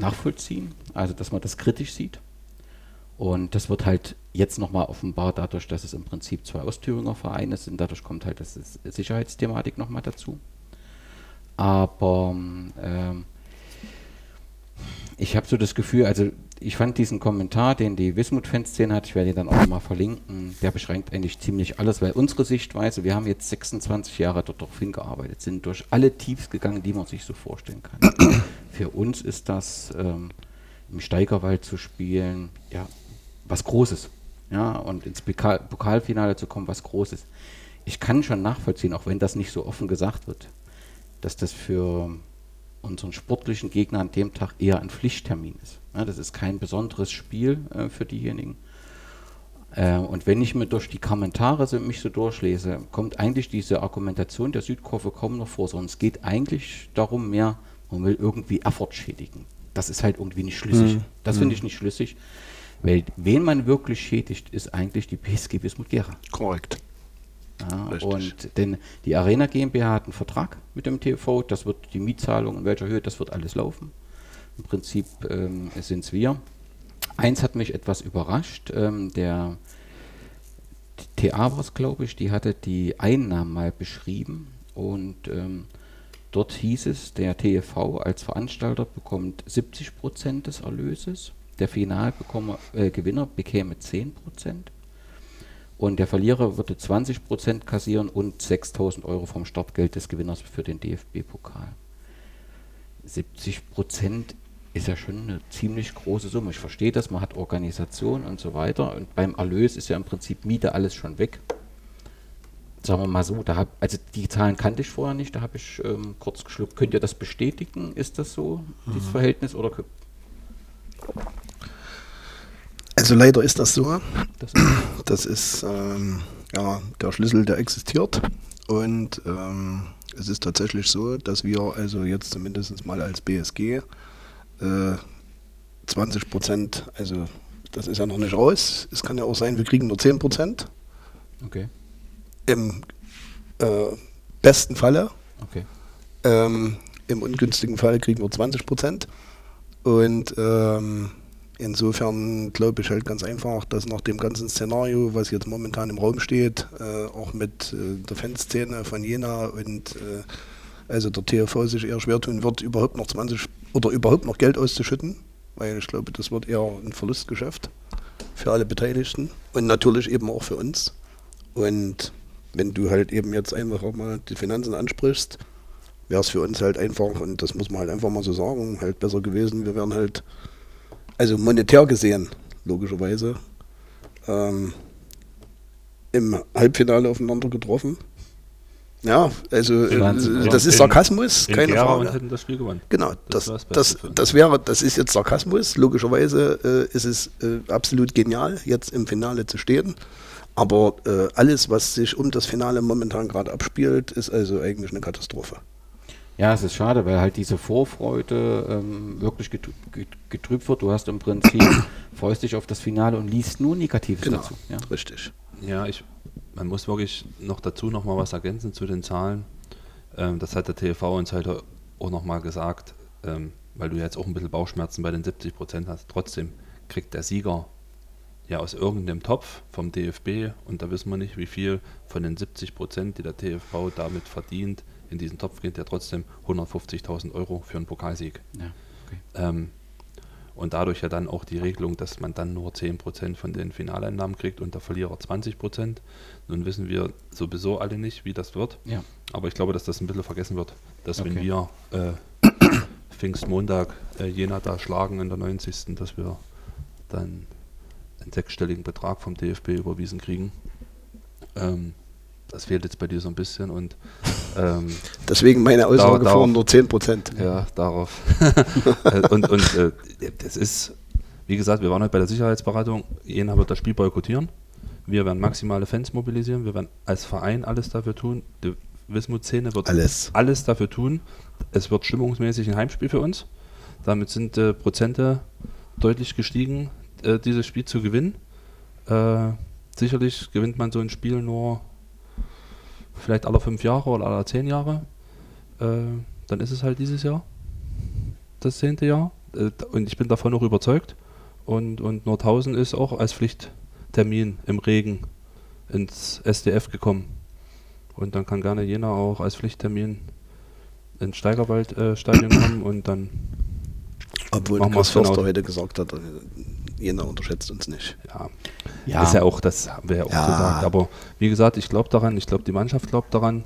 nachvollziehen, also dass man das kritisch sieht. Und das wird halt jetzt nochmal offenbar dadurch, dass es im Prinzip zwei Ostthüringer Vereine sind. Dadurch kommt halt das Sicherheitsthematik nochmal dazu. Aber ähm, ich habe so das Gefühl, also ich fand diesen Kommentar, den die Wismut-Fanszene hat, ich werde ihn dann auch nochmal verlinken, der beschränkt eigentlich ziemlich alles, weil unsere Sichtweise, wir haben jetzt 26 Jahre dort darauf hingearbeitet, sind durch alle Tiefs gegangen, die man sich so vorstellen kann. Für uns ist das ähm, im Steigerwald zu spielen, ja, was Großes. Ja, und ins Pokal Pokalfinale zu kommen, was Großes. Ich kann schon nachvollziehen, auch wenn das nicht so offen gesagt wird, dass das für unseren sportlichen Gegner an dem Tag eher ein Pflichttermin ist. Ja, das ist kein besonderes Spiel äh, für diejenigen. Äh, und wenn ich mir durch die Kommentare so, mich so durchlese, kommt eigentlich diese Argumentation der Südkurve kaum noch vor, sondern es geht eigentlich darum mehr, man will irgendwie Erfurt schädigen. Das ist halt irgendwie nicht schlüssig. Mhm. Das finde mhm. ich nicht schlüssig. Weil wen man wirklich schädigt, ist eigentlich die PSG Wismut Gera. Korrekt. Ja, und denn die Arena GmbH hat einen Vertrag mit dem TV, das wird die Mietzahlung in welcher Höhe, das wird alles laufen. Im Prinzip ähm, sind es wir. Eins hat mich etwas überrascht, ähm, der TA war glaube ich, die hatte die Einnahmen mal beschrieben und ähm, dort hieß es, der TV als Veranstalter bekommt 70 Prozent des Erlöses, der Finalgewinner äh, bekäme 10 Prozent und der Verlierer würde 20% kassieren und 6000 Euro vom Startgeld des Gewinners für den DFB-Pokal. 70% ist ja schon eine ziemlich große Summe. Ich verstehe das, man hat Organisation und so weiter. Und beim Erlös ist ja im Prinzip Miete alles schon weg. Sagen wir mal so, da hab, also die Zahlen kannte ich vorher nicht, da habe ich ähm, kurz geschluckt. Könnt ihr das bestätigen? Ist das so, mhm. dieses Verhältnis? Oder also Also leider ist das so. Das ist ähm, ja, der Schlüssel, der existiert. Und ähm, es ist tatsächlich so, dass wir also jetzt zumindest mal als BSG äh, 20 Prozent, also das ist ja noch nicht raus. Es kann ja auch sein, wir kriegen nur 10 Prozent. Okay. Im äh, besten Falle. Okay. Ähm, Im ungünstigen Fall kriegen wir 20 Prozent. Und ähm, insofern glaube ich halt ganz einfach, dass nach dem ganzen Szenario, was jetzt momentan im Raum steht, äh, auch mit äh, der Fanszene von Jena und äh, also der TV sich eher schwer tun wird, überhaupt noch 20 oder überhaupt noch Geld auszuschütten, weil ich glaube, das wird eher ein Verlustgeschäft für alle Beteiligten und natürlich eben auch für uns. Und wenn du halt eben jetzt einfach auch mal die Finanzen ansprichst, wäre es für uns halt einfach, und das muss man halt einfach mal so sagen, halt besser gewesen. Wir wären halt, also monetär gesehen, logischerweise, ähm, im Halbfinale aufeinander getroffen. Ja, also äh, das ist In- Sarkasmus, in keine Gera Frage. das Spiel gewonnen. Genau, Das das, das das, wäre, das ist jetzt Sarkasmus. Logischerweise äh, ist es äh, absolut genial, jetzt im Finale zu stehen. Aber äh, alles, was sich um das Finale momentan gerade abspielt, ist also eigentlich eine Katastrophe. Ja, es ist schade, weil halt diese Vorfreude ähm, wirklich getrü- get- getrübt wird. Du hast im Prinzip, freust dich auf das Finale und liest nur Negatives Genau, dazu. Ja. richtig. Ja, ich, man muss wirklich noch dazu noch mal was ergänzen zu den Zahlen. Ähm, das hat der TV uns heute auch noch mal gesagt, ähm, weil du jetzt auch ein bisschen Bauchschmerzen bei den 70 Prozent hast. Trotzdem kriegt der Sieger ja aus irgendeinem Topf vom DFB und da wissen wir nicht, wie viel von den 70 Prozent, die der TV damit verdient, in diesen Topf geht, der trotzdem 150.000 Euro für einen Pokalsieg. Ja, okay. Ähm, und dadurch ja dann auch die Regelung, dass man dann nur 10% von den Finaleinnahmen kriegt und der Verlierer 20%. Nun wissen wir sowieso alle nicht, wie das wird. ja. Aber ich glaube, dass das ein bisschen vergessen wird. Dass wenn Okay. wir äh, Pfingstmontag äh, Jena da schlagen in der 90. dass wir dann einen sechsstelligen Betrag vom DFB überwiesen kriegen. Ähm, das fehlt jetzt bei dir so ein bisschen und ähm, Deswegen meine Aussage Dauer- vorhin nur 10 Prozent. ja, darauf. Äh, und und äh, das ist, wie gesagt, wir waren heute bei der Sicherheitsberatung. Jena wird das Spiel boykottieren. Wir werden maximale Fans mobilisieren. Wir werden als Verein alles dafür tun. Die Wismut-Szene wird Alles. alles dafür tun. Es wird stimmungsmäßig ein Heimspiel für uns. Damit sind äh, Prozente deutlich gestiegen, äh, dieses Spiel zu gewinnen. Äh, sicherlich gewinnt man so ein Spiel nur vielleicht alle fünf Jahre oder alle zehn Jahre. Äh, dann ist es halt dieses Jahr, das zehnte Jahr. Äh, und ich bin davon auch überzeugt. Und, und Nordhausen ist auch als Pflichttermin im Regen ins SDF gekommen. Und dann kann gerne Jena auch als Pflichttermin ins Steigerwald-Stadion kommen und dann, Obwohl Chris wir's genau. Förster heute gesagt hat, äh, Jena unterschätzt uns nicht. ja, Ja. ist ja auch, das haben wir ja auch Ja. gesagt. Aber wie gesagt, ich glaube daran, ich glaube, die Mannschaft glaubt daran.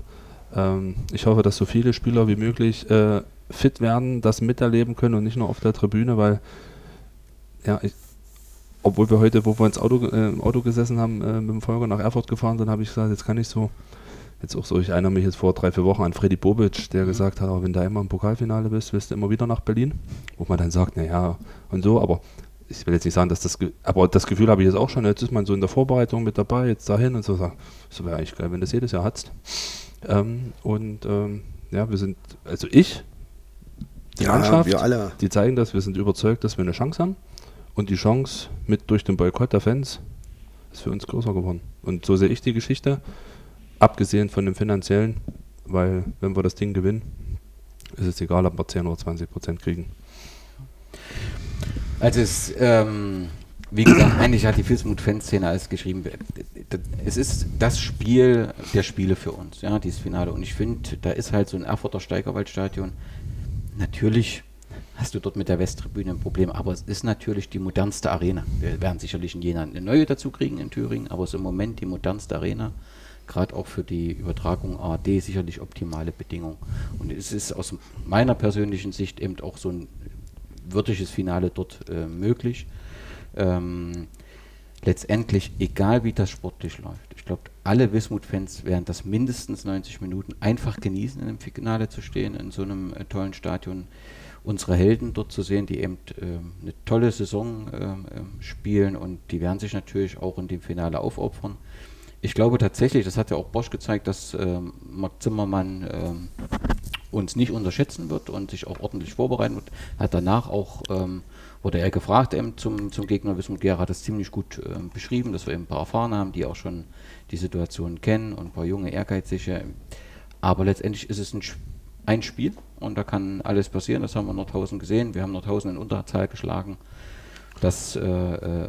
Ähm, ich hoffe, dass so viele Spieler wie möglich äh, fit werden, das miterleben können und nicht nur auf der Tribüne, weil, ja, ich, obwohl wir heute, wo wir ins Auto, äh, im Auto gesessen haben, äh, mit dem Volker nach Erfurt gefahren sind, habe ich gesagt, jetzt kann ich so, jetzt auch so, ich erinnere mich jetzt vor drei, vier Wochen an Freddy Bobic, der gesagt hat, oh, wenn du einmal im Pokalfinale bist, willst du immer wieder nach Berlin. Wo man dann sagt, naja, und so, aber ich will jetzt nicht sagen, dass das, aber das Gefühl habe ich jetzt auch schon, jetzt ist man so in der Vorbereitung mit dabei, jetzt dahin und so, so wäre eigentlich geil, wenn du das jedes Jahr hast. Ähm, und ähm, ja, wir sind, also ich, die Mannschaft, wir alle. die zeigen das, wir sind überzeugt, dass wir eine Chance haben. Und die Chance mit durch den Boykott der Fans ist für uns größer geworden. Und so sehe ich die Geschichte, abgesehen von dem finanziellen, weil wenn wir das Ding gewinnen, ist es egal, ob wir 10 oder 20 Prozent kriegen. Also es, ähm, wie gesagt, eigentlich hat die Fismut-Fanszene alles geschrieben. Es ist das Spiel der Spiele für uns, ja, dieses Finale. Und ich finde, da ist halt so ein Erfurter Steigerwaldstadion. Natürlich hast du dort mit der Westtribüne ein Problem, aber es ist natürlich die modernste Arena. Wir werden sicherlich in Jena eine neue dazu kriegen in Thüringen, aber es ist im Moment die modernste Arena. Gerade auch für die Übertragung ARD sicherlich optimale Bedingungen. Und es ist aus meiner persönlichen Sicht eben auch so ein würdiges Finale dort äh, möglich. Ähm, letztendlich, egal wie das sportlich läuft, ich glaube, alle Wismut-Fans werden das mindestens 90 Minuten einfach genießen, in einem Finale zu stehen, in so einem äh, tollen Stadion. unsere Helden dort zu sehen, die eben ähm, eine tolle Saison ähm, spielen und die werden sich natürlich auch in dem Finale aufopfern. Ich glaube tatsächlich, das hat ja auch Bosch gezeigt, dass ähm, Marc Zimmermann ähm, uns nicht unterschätzen wird und sich auch ordentlich vorbereiten wird. Hat danach auch, ähm, wurde er gefragt eben zum, zum Gegner, Wismut Gera hat das ziemlich gut ähm, beschrieben, dass wir eben ein paar Erfahrene haben, die auch schon die Situation kennen und ein paar junge, ehrgeizige. Aber letztendlich ist es ein, ein Spiel und da kann alles passieren. Das haben wir Nordhausen gesehen. Wir haben Nordhausen in Unterzahl geschlagen. Das, äh, äh,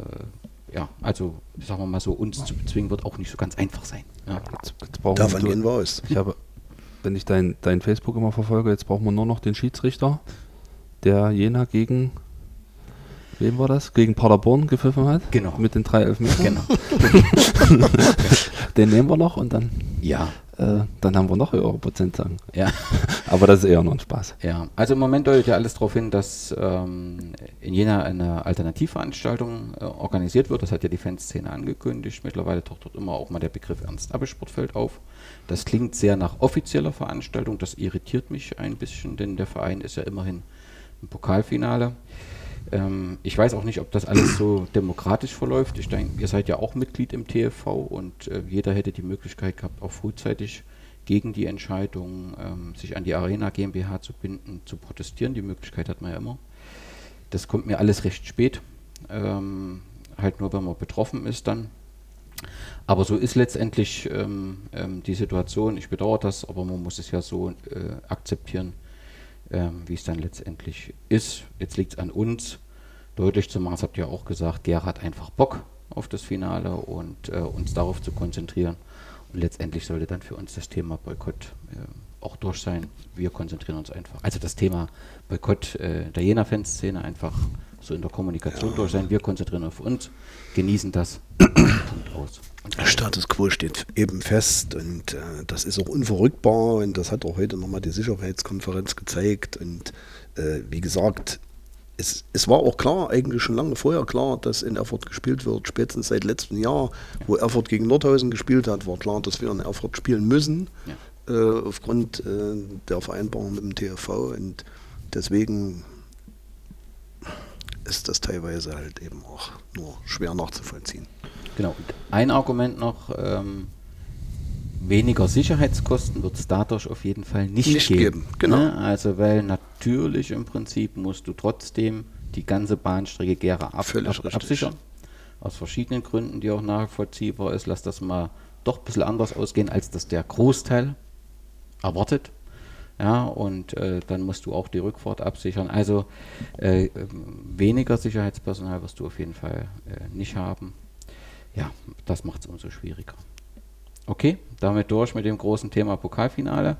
ja, also sagen wir mal so, uns zu bezwingen wird auch nicht so ganz einfach sein. Ja. Jetzt, jetzt brauchen Davon wir, gehen wir aus. Ich habe, wenn ich dein, dein Facebook immer verfolge, jetzt brauchen wir nur noch den Schiedsrichter, der Jena gegen, wem war das? Gegen Paderborn gepfiffen hat. Genau. Mit den drei Elfmetern. Genau. Den nehmen wir noch und dann, Ja, äh, dann haben wir noch höhere Prozentzagen. ja. Aber das ist eher nur ein Spaß. Ja, also im Moment deutet ja alles darauf hin, dass ähm, in Jena eine Alternativveranstaltung äh, organisiert wird. Das hat ja die Fanszene angekündigt. Mittlerweile taucht dort immer auch mal der Begriff Ernst-Abbe-Sportfeld auf. Das klingt sehr nach offizieller Veranstaltung. Das irritiert mich ein bisschen, denn der Verein ist ja immerhin im Pokalfinale. Ähm, ich weiß auch nicht, ob das alles so demokratisch verläuft. Ich denke, ihr seid ja auch Mitglied im TFV und äh, jeder hätte die Möglichkeit gehabt, auch frühzeitig gegen die Entscheidung, ähm, sich an die Arena GmbH zu binden, zu protestieren. Die Möglichkeit hat man ja immer. Das kommt mir alles recht spät. Ähm, halt nur, wenn man betroffen ist dann. Aber so ist letztendlich ähm, ähm, die Situation. Ich bedauere das, aber man muss es ja so äh, akzeptieren, ähm, wie es dann letztendlich ist. Jetzt liegt es an uns, deutlich zu machen, das habt ihr auch gesagt, Gera hat einfach Bock auf das Finale und äh, uns darauf zu konzentrieren. Und letztendlich sollte dann für uns das Thema Boykott äh, auch durch sein. Wir konzentrieren uns einfach. Also das Thema Boykott äh, der Jena-Fanszene einfach so in der Kommunikation durch sein. Wir konzentrieren auf uns, genießen das. Aus. Status quo steht eben fest und äh, das ist auch unverrückbar und das hat auch heute nochmal die Sicherheitskonferenz gezeigt und äh, wie gesagt, es, es war auch klar, eigentlich schon lange vorher klar, dass in Erfurt gespielt wird. Spätestens seit letztem Jahr, wo Erfurt gegen Nordhausen gespielt hat, war klar, dass wir in Erfurt spielen müssen, Ja. äh, aufgrund äh, der Vereinbarung mit dem TFV und deswegen ist das teilweise halt eben auch nur schwer nachzuvollziehen. Genau. Und ein Argument noch, ähm, weniger Sicherheitskosten wird es dadurch auf jeden Fall nicht, Nicht geben. geben, genau. Ne? Also weil natürlich im Prinzip musst du trotzdem die ganze Bahnstrecke Gera ab, ab, absichern. Aus verschiedenen Gründen, die auch nachvollziehbar ist. Lass das mal doch ein bisschen anders ausgehen, als das der Großteil erwartet. Ja, und äh, dann musst du auch die Rückfahrt absichern. Also äh, ähm, weniger Sicherheitspersonal wirst du auf jeden Fall äh, nicht haben. Ja, das macht es umso schwieriger. Okay, damit durch mit dem großen Thema Pokalfinale.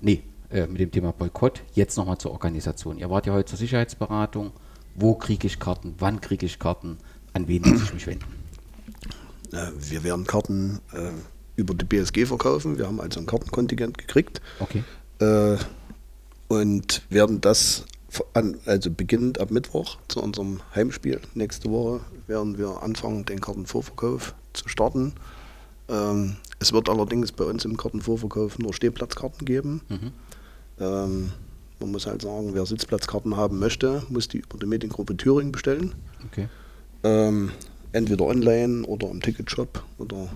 Nee, äh, mit dem Thema Boykott. Jetzt nochmal zur Organisation. Ihr wart ja heute zur Sicherheitsberatung. Wo kriege ich Karten? Wann kriege ich Karten? An wen muss ich mich wenden? Äh, Wir werden Karten äh, über die BSG verkaufen. Wir haben also ein Kartenkontingent gekriegt Okay. äh, und werden das also beginnend ab Mittwoch zu unserem Heimspiel nächste Woche werden wir anfangen, den Kartenvorverkauf zu starten. Ähm, es wird allerdings bei uns im Kartenvorverkauf nur Stehplatzkarten geben. Mhm. Ähm, man muss halt sagen, wer Sitzplatzkarten haben möchte, muss die über die Mediengruppe Thüringen bestellen. Okay. Ähm, entweder online oder im Ticketshop oder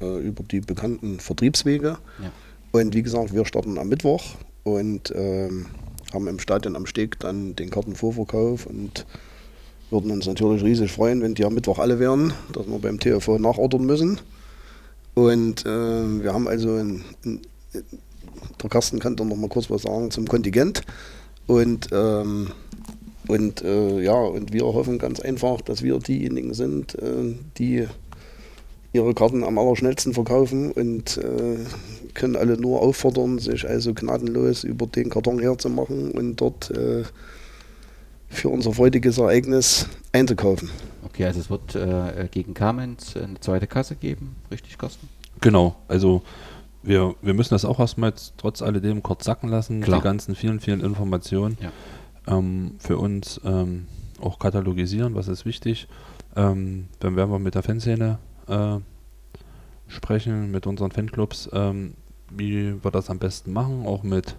äh, über die bekannten Vertriebswege. Ja. Und wie gesagt, wir starten am Mittwoch und ähm, haben im Stadion am Steg dann den Kartenvorverkauf und würden uns natürlich riesig freuen, wenn die am Mittwoch alle wären, dass wir beim TV nachordern müssen. Und äh, wir haben also, ein, ein, der Carsten kann dann noch mal kurz was sagen zum Kontingent. Und, ähm, und äh, ja, und wir hoffen ganz einfach, dass wir diejenigen sind, äh, die ihre Karten am allerschnellsten verkaufen und äh, können alle nur auffordern, sich also gnadenlos über den Karton herzumachen und dort äh, für unser freudiges Ereignis einzukaufen. Okay, also es wird äh, gegen Kamenz eine zweite Kasse geben, richtig, Carsten? Genau, also wir, wir müssen das auch erstmal jetzt trotz alledem kurz sacken lassen, Klar. die ganzen vielen, vielen Informationen Ja. ähm, für uns ähm, auch katalogisieren, was ist wichtig. Ähm, dann werden wir mit der Fanszene äh, sprechen, mit unseren Fanclubs, ähm, wie wir das am besten machen, auch mit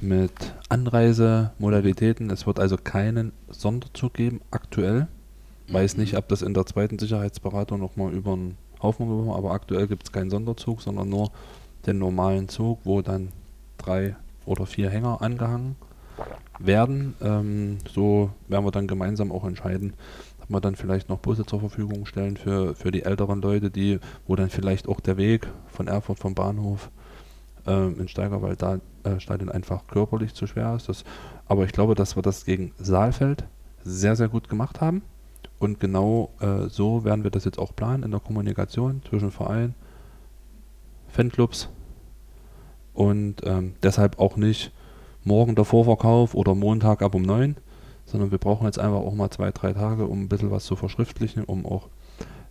mit Anreisemodalitäten. Es wird also keinen Sonderzug geben, aktuell. Weiß Mhm. nicht, ob das in der zweiten Sicherheitsberatung nochmal über den Haufen geworfen wird, aber aktuell gibt es keinen Sonderzug, sondern nur den normalen Zug, wo dann drei oder vier Hänger angehangen werden. Ähm, so werden wir dann gemeinsam auch entscheiden, ob wir dann vielleicht noch Busse zur Verfügung stellen für, für die älteren Leute, die, wo dann vielleicht auch der Weg von Erfurt vom Bahnhof ähm, in Steigerwald da äh, Stadion einfach körperlich zu schwer ist. Das, aber ich glaube, dass wir das gegen Saalfeld sehr, sehr gut gemacht haben. Und genau äh, so werden wir das jetzt auch planen in der Kommunikation zwischen Verein, Fanclubs und ähm, deshalb auch nicht morgen der Vorverkauf oder Montag ab um 9, sondern wir brauchen jetzt einfach auch mal zwei, drei Tage, um ein bisschen was zu verschriftlichen, um auch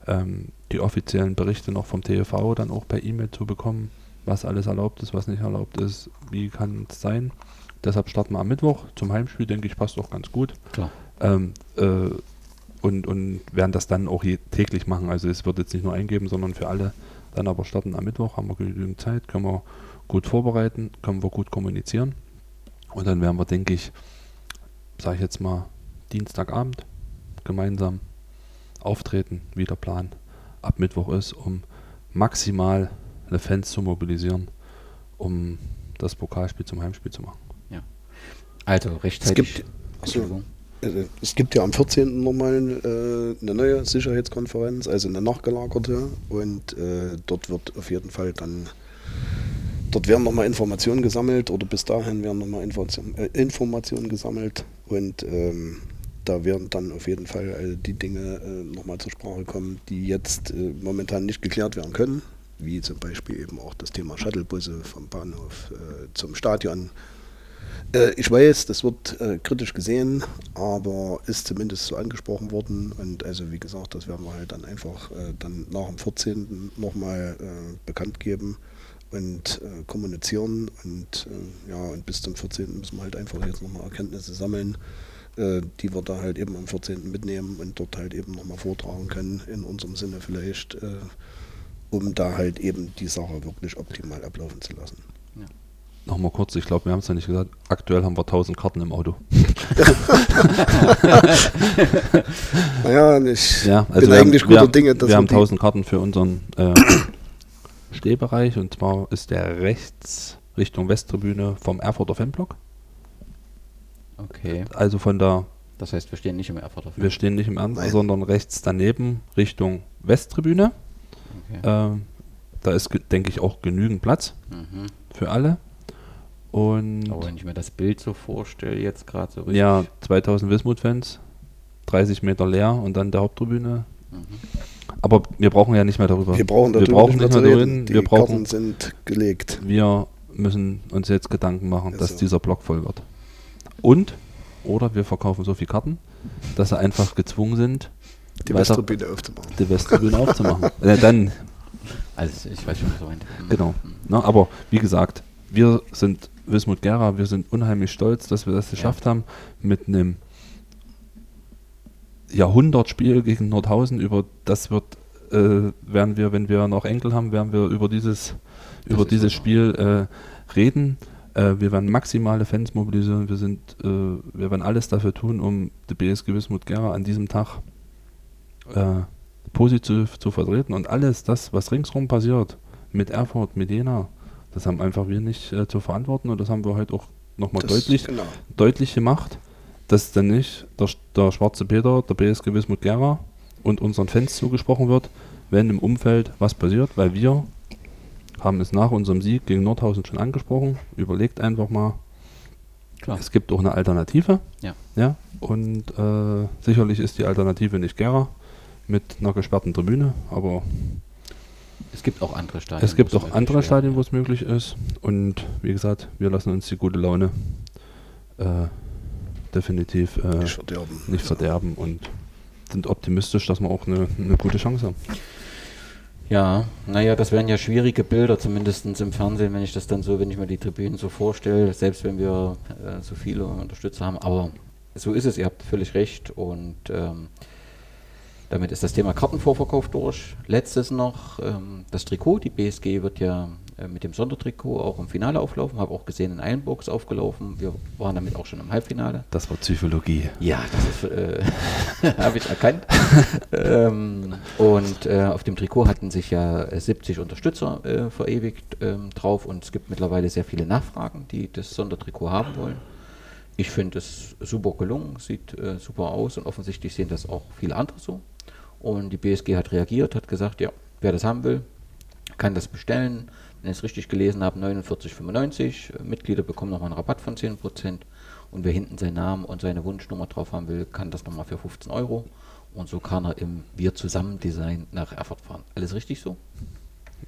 ähm, die offiziellen Berichte noch vom TV dann auch per E-Mail zu bekommen, was alles erlaubt ist, was nicht erlaubt ist, wie kann es sein. Deshalb starten wir am Mittwoch. Zum Heimspiel, denke ich, passt auch ganz gut. Klar. Ähm, äh, und, und werden das dann auch täglich machen. Also es wird jetzt nicht nur eingeben, sondern für alle dann aber starten am Mittwoch, haben wir genügend Zeit, können wir gut vorbereiten, können wir gut kommunizieren. Und dann werden wir, denke ich, sage ich jetzt mal, Dienstagabend gemeinsam auftreten, wie der Plan ab Mittwoch ist, um maximal eine Fans zu mobilisieren, um das Pokalspiel zum Heimspiel zu machen. Also rechtzeitig. gibt- Entschuldigung. Also, es gibt ja am 14. nochmal äh, eine neue Sicherheitskonferenz, also eine nachgelagerte. Und äh, dort wird auf jeden Fall dann, dort werden nochmal Informationen gesammelt oder bis dahin werden nochmal Information, äh, Informationen gesammelt. Und ähm, da werden dann auf jeden Fall all die Dinge äh, nochmal zur Sprache kommen, die jetzt äh, momentan nicht geklärt werden können. Wie zum Beispiel eben auch das Thema Shuttlebusse vom Bahnhof äh, zum Stadion. Äh, ich weiß, das wird äh, kritisch gesehen, aber ist zumindest so angesprochen worden. Und also wie gesagt, das werden wir halt dann einfach äh, dann nach dem 14. nochmal äh, bekannt geben und äh, kommunizieren. Und äh, ja, und bis zum 14. müssen wir halt einfach jetzt nochmal Erkenntnisse sammeln, die wir da halt eben am 14. mitnehmen und dort halt eben nochmal vortragen können, in unserem Sinne vielleicht, um da halt eben die Sache wirklich optimal ablaufen zu lassen. Nochmal kurz, ich glaube, wir haben es ja nicht gesagt, aktuell haben wir 1000 Karten im Auto. Naja, ich Ja, also bin wir eigentlich haben, guter wir, haben- Dinge, dass wir haben die- 1000 Karten für unseren äh, Stehbereich und zwar ist der rechts Richtung Westtribüne vom Erfurter Fanblock. Okay. Also von der, Das heißt, wir stehen nicht im Erfurter wir stehen nicht im Ernst, Nein. sondern rechts daneben Richtung Westtribüne. Okay. Ähm, da ist, denke ich, auch genügend Platz Mhm. für alle. Und Aber wenn ich mir das Bild so vorstelle, jetzt gerade so richtig. ja, 2000 Wismut-Fans, 30 Meter leer und dann der Haupttribüne. Mhm. Aber wir brauchen ja nicht mehr darüber. Wir brauchen, wir darüber brauchen nicht mehr darüber reden. Die Wir brauchen, Karten sind gelegt. wir müssen uns jetzt Gedanken machen, dass Also. dieser Block voll wird. Und, oder wir verkaufen so viele Karten, dass sie einfach gezwungen sind, Die Westtribüne aufzubauen. die Westtribüne aufzumachen. Äh, dann, Also ich weiß schon, was du meinst. Mhm. genau. Na, aber wie gesagt, wir sind Wismut Gera, wir sind unheimlich stolz, dass wir das geschafft haben mit einem Jahrhundertspiel gegen Nordhausen. Über das wird, äh, werden wir, wenn wir noch Enkel haben, werden wir über dieses, Das über dieses. Spiel äh, reden. Äh, wir werden maximale Fans mobilisieren. Wir sind, äh, wir werden alles dafür tun, um die BSG Wismut Gera an diesem Tag äh, positiv zu vertreten. Und alles das, was ringsherum passiert, mit Erfurt, mit Jena, das haben einfach wir nicht äh, zu verantworten und das haben wir heute auch nochmal deutlich, Genau. deutlich gemacht, dass dann nicht der, der schwarze Peter, der BSG Wismut Gera und unseren Fans zugesprochen wird, wenn im Umfeld was passiert, weil wir haben es nach unserem Sieg gegen Nordhausen schon angesprochen. Überlegt einfach mal, Klar. es gibt auch eine Alternative. Ja. ja und äh, sicherlich ist die Alternative nicht Gera mit einer gesperrten Tribüne, aber Es gibt auch andere Stadien. es gibt wo auch andere wäre. Stadien, wo es möglich ist. Und wie gesagt, wir lassen uns die gute Laune äh, definitiv äh, Nicht verderben. nicht verderben und sind optimistisch, dass wir auch eine, eine gute Chance haben. Ja, naja, das wären ja schwierige Bilder, zumindest im Fernsehen, wenn ich das dann so, wenn ich mir die Tribünen so vorstelle, selbst wenn wir äh, so viele Unterstützer haben. Aber so ist es, ihr habt völlig recht. Und ähm, Damit ist das Thema Kartenvorverkauf durch. Letztes noch ähm, das Trikot. Die BSG wird ja äh, mit dem Sondertrikot auch im Finale auflaufen. Habe auch gesehen, in Eilenburg ist aufgelaufen. Wir waren damit auch schon im Halbfinale. Das war Psychologie. Ja, das äh, habe ich erkannt. ähm, und äh, auf dem Trikot hatten sich ja 70 Unterstützer äh, verewigt ähm, drauf und es gibt mittlerweile sehr viele Nachfragen, die das Sondertrikot haben wollen. Ich finde es super gelungen, sieht äh, super aus und offensichtlich sehen das auch viele andere so. Und die BSG hat reagiert, hat gesagt, ja, wer das haben will, kann das bestellen. Wenn ich es richtig gelesen habe, 49,95. Mitglieder bekommen nochmal einen Rabatt von 10%. Und wer hinten seinen Namen und seine Wunschnummer drauf haben will, kann das nochmal für 15 Euro. Und so kann er im Wir zusammen Design nach Erfurt fahren. Alles richtig so?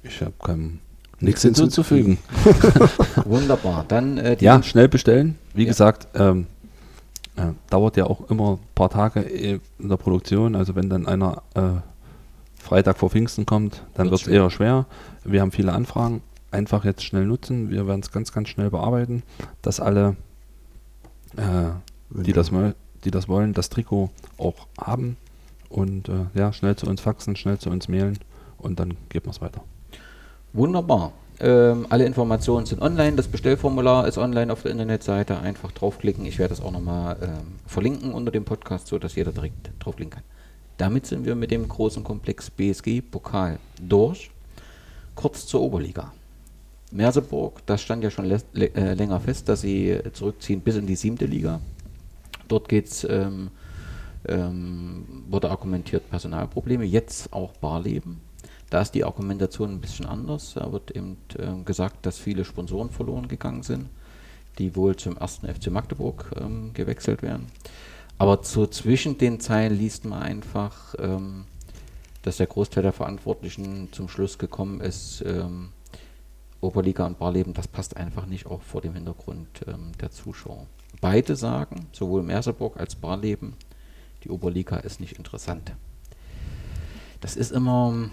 Ich habe kein nichts hinzuzufügen. Wunderbar. Dann äh, ja, schnell bestellen. Wie ja. gesagt, ähm, äh, dauert ja auch immer ein paar Tage in der Produktion. Also wenn dann einer äh, Freitag vor Pfingsten kommt, dann wird es eher schwer. Wir haben viele Anfragen. Einfach jetzt schnell nutzen. Wir werden es ganz, ganz schnell bearbeiten, dass alle, äh, die, das, die das wollen, das Trikot auch haben. Und äh, ja, schnell zu uns faxen, schnell zu uns mailen und dann geben wir es weiter. Wunderbar. Ähm, alle Informationen sind online. Das Bestellformular ist online auf der Internetseite. Einfach draufklicken. Ich werde das auch nochmal ähm, verlinken unter dem Podcast, sodass jeder direkt draufklicken kann. Damit sind wir mit dem großen Komplex BSG Pokal durch. Kurz zur Oberliga. Merseburg, das stand ja schon äh, länger fest, dass sie zurückziehen bis in die siebte Liga. Dort geht's, ähm, ähm, wurde argumentiert Personalprobleme, jetzt auch Barleben. Da ist die Argumentation ein bisschen anders. Da wird eben äh, gesagt, dass viele Sponsoren verloren gegangen sind, die wohl zum ersten FC Magdeburg ähm, gewechselt werden. Aber so zwischen den Zeilen liest man einfach, ähm, dass der Großteil der Verantwortlichen zum Schluss gekommen ist, ähm, Oberliga und Barleben, das passt einfach nicht, auch vor dem Hintergrund ähm, der Zuschauer. Beide sagen, sowohl Merseburg als Barleben, die Oberliga ist nicht interessant. Das ist immer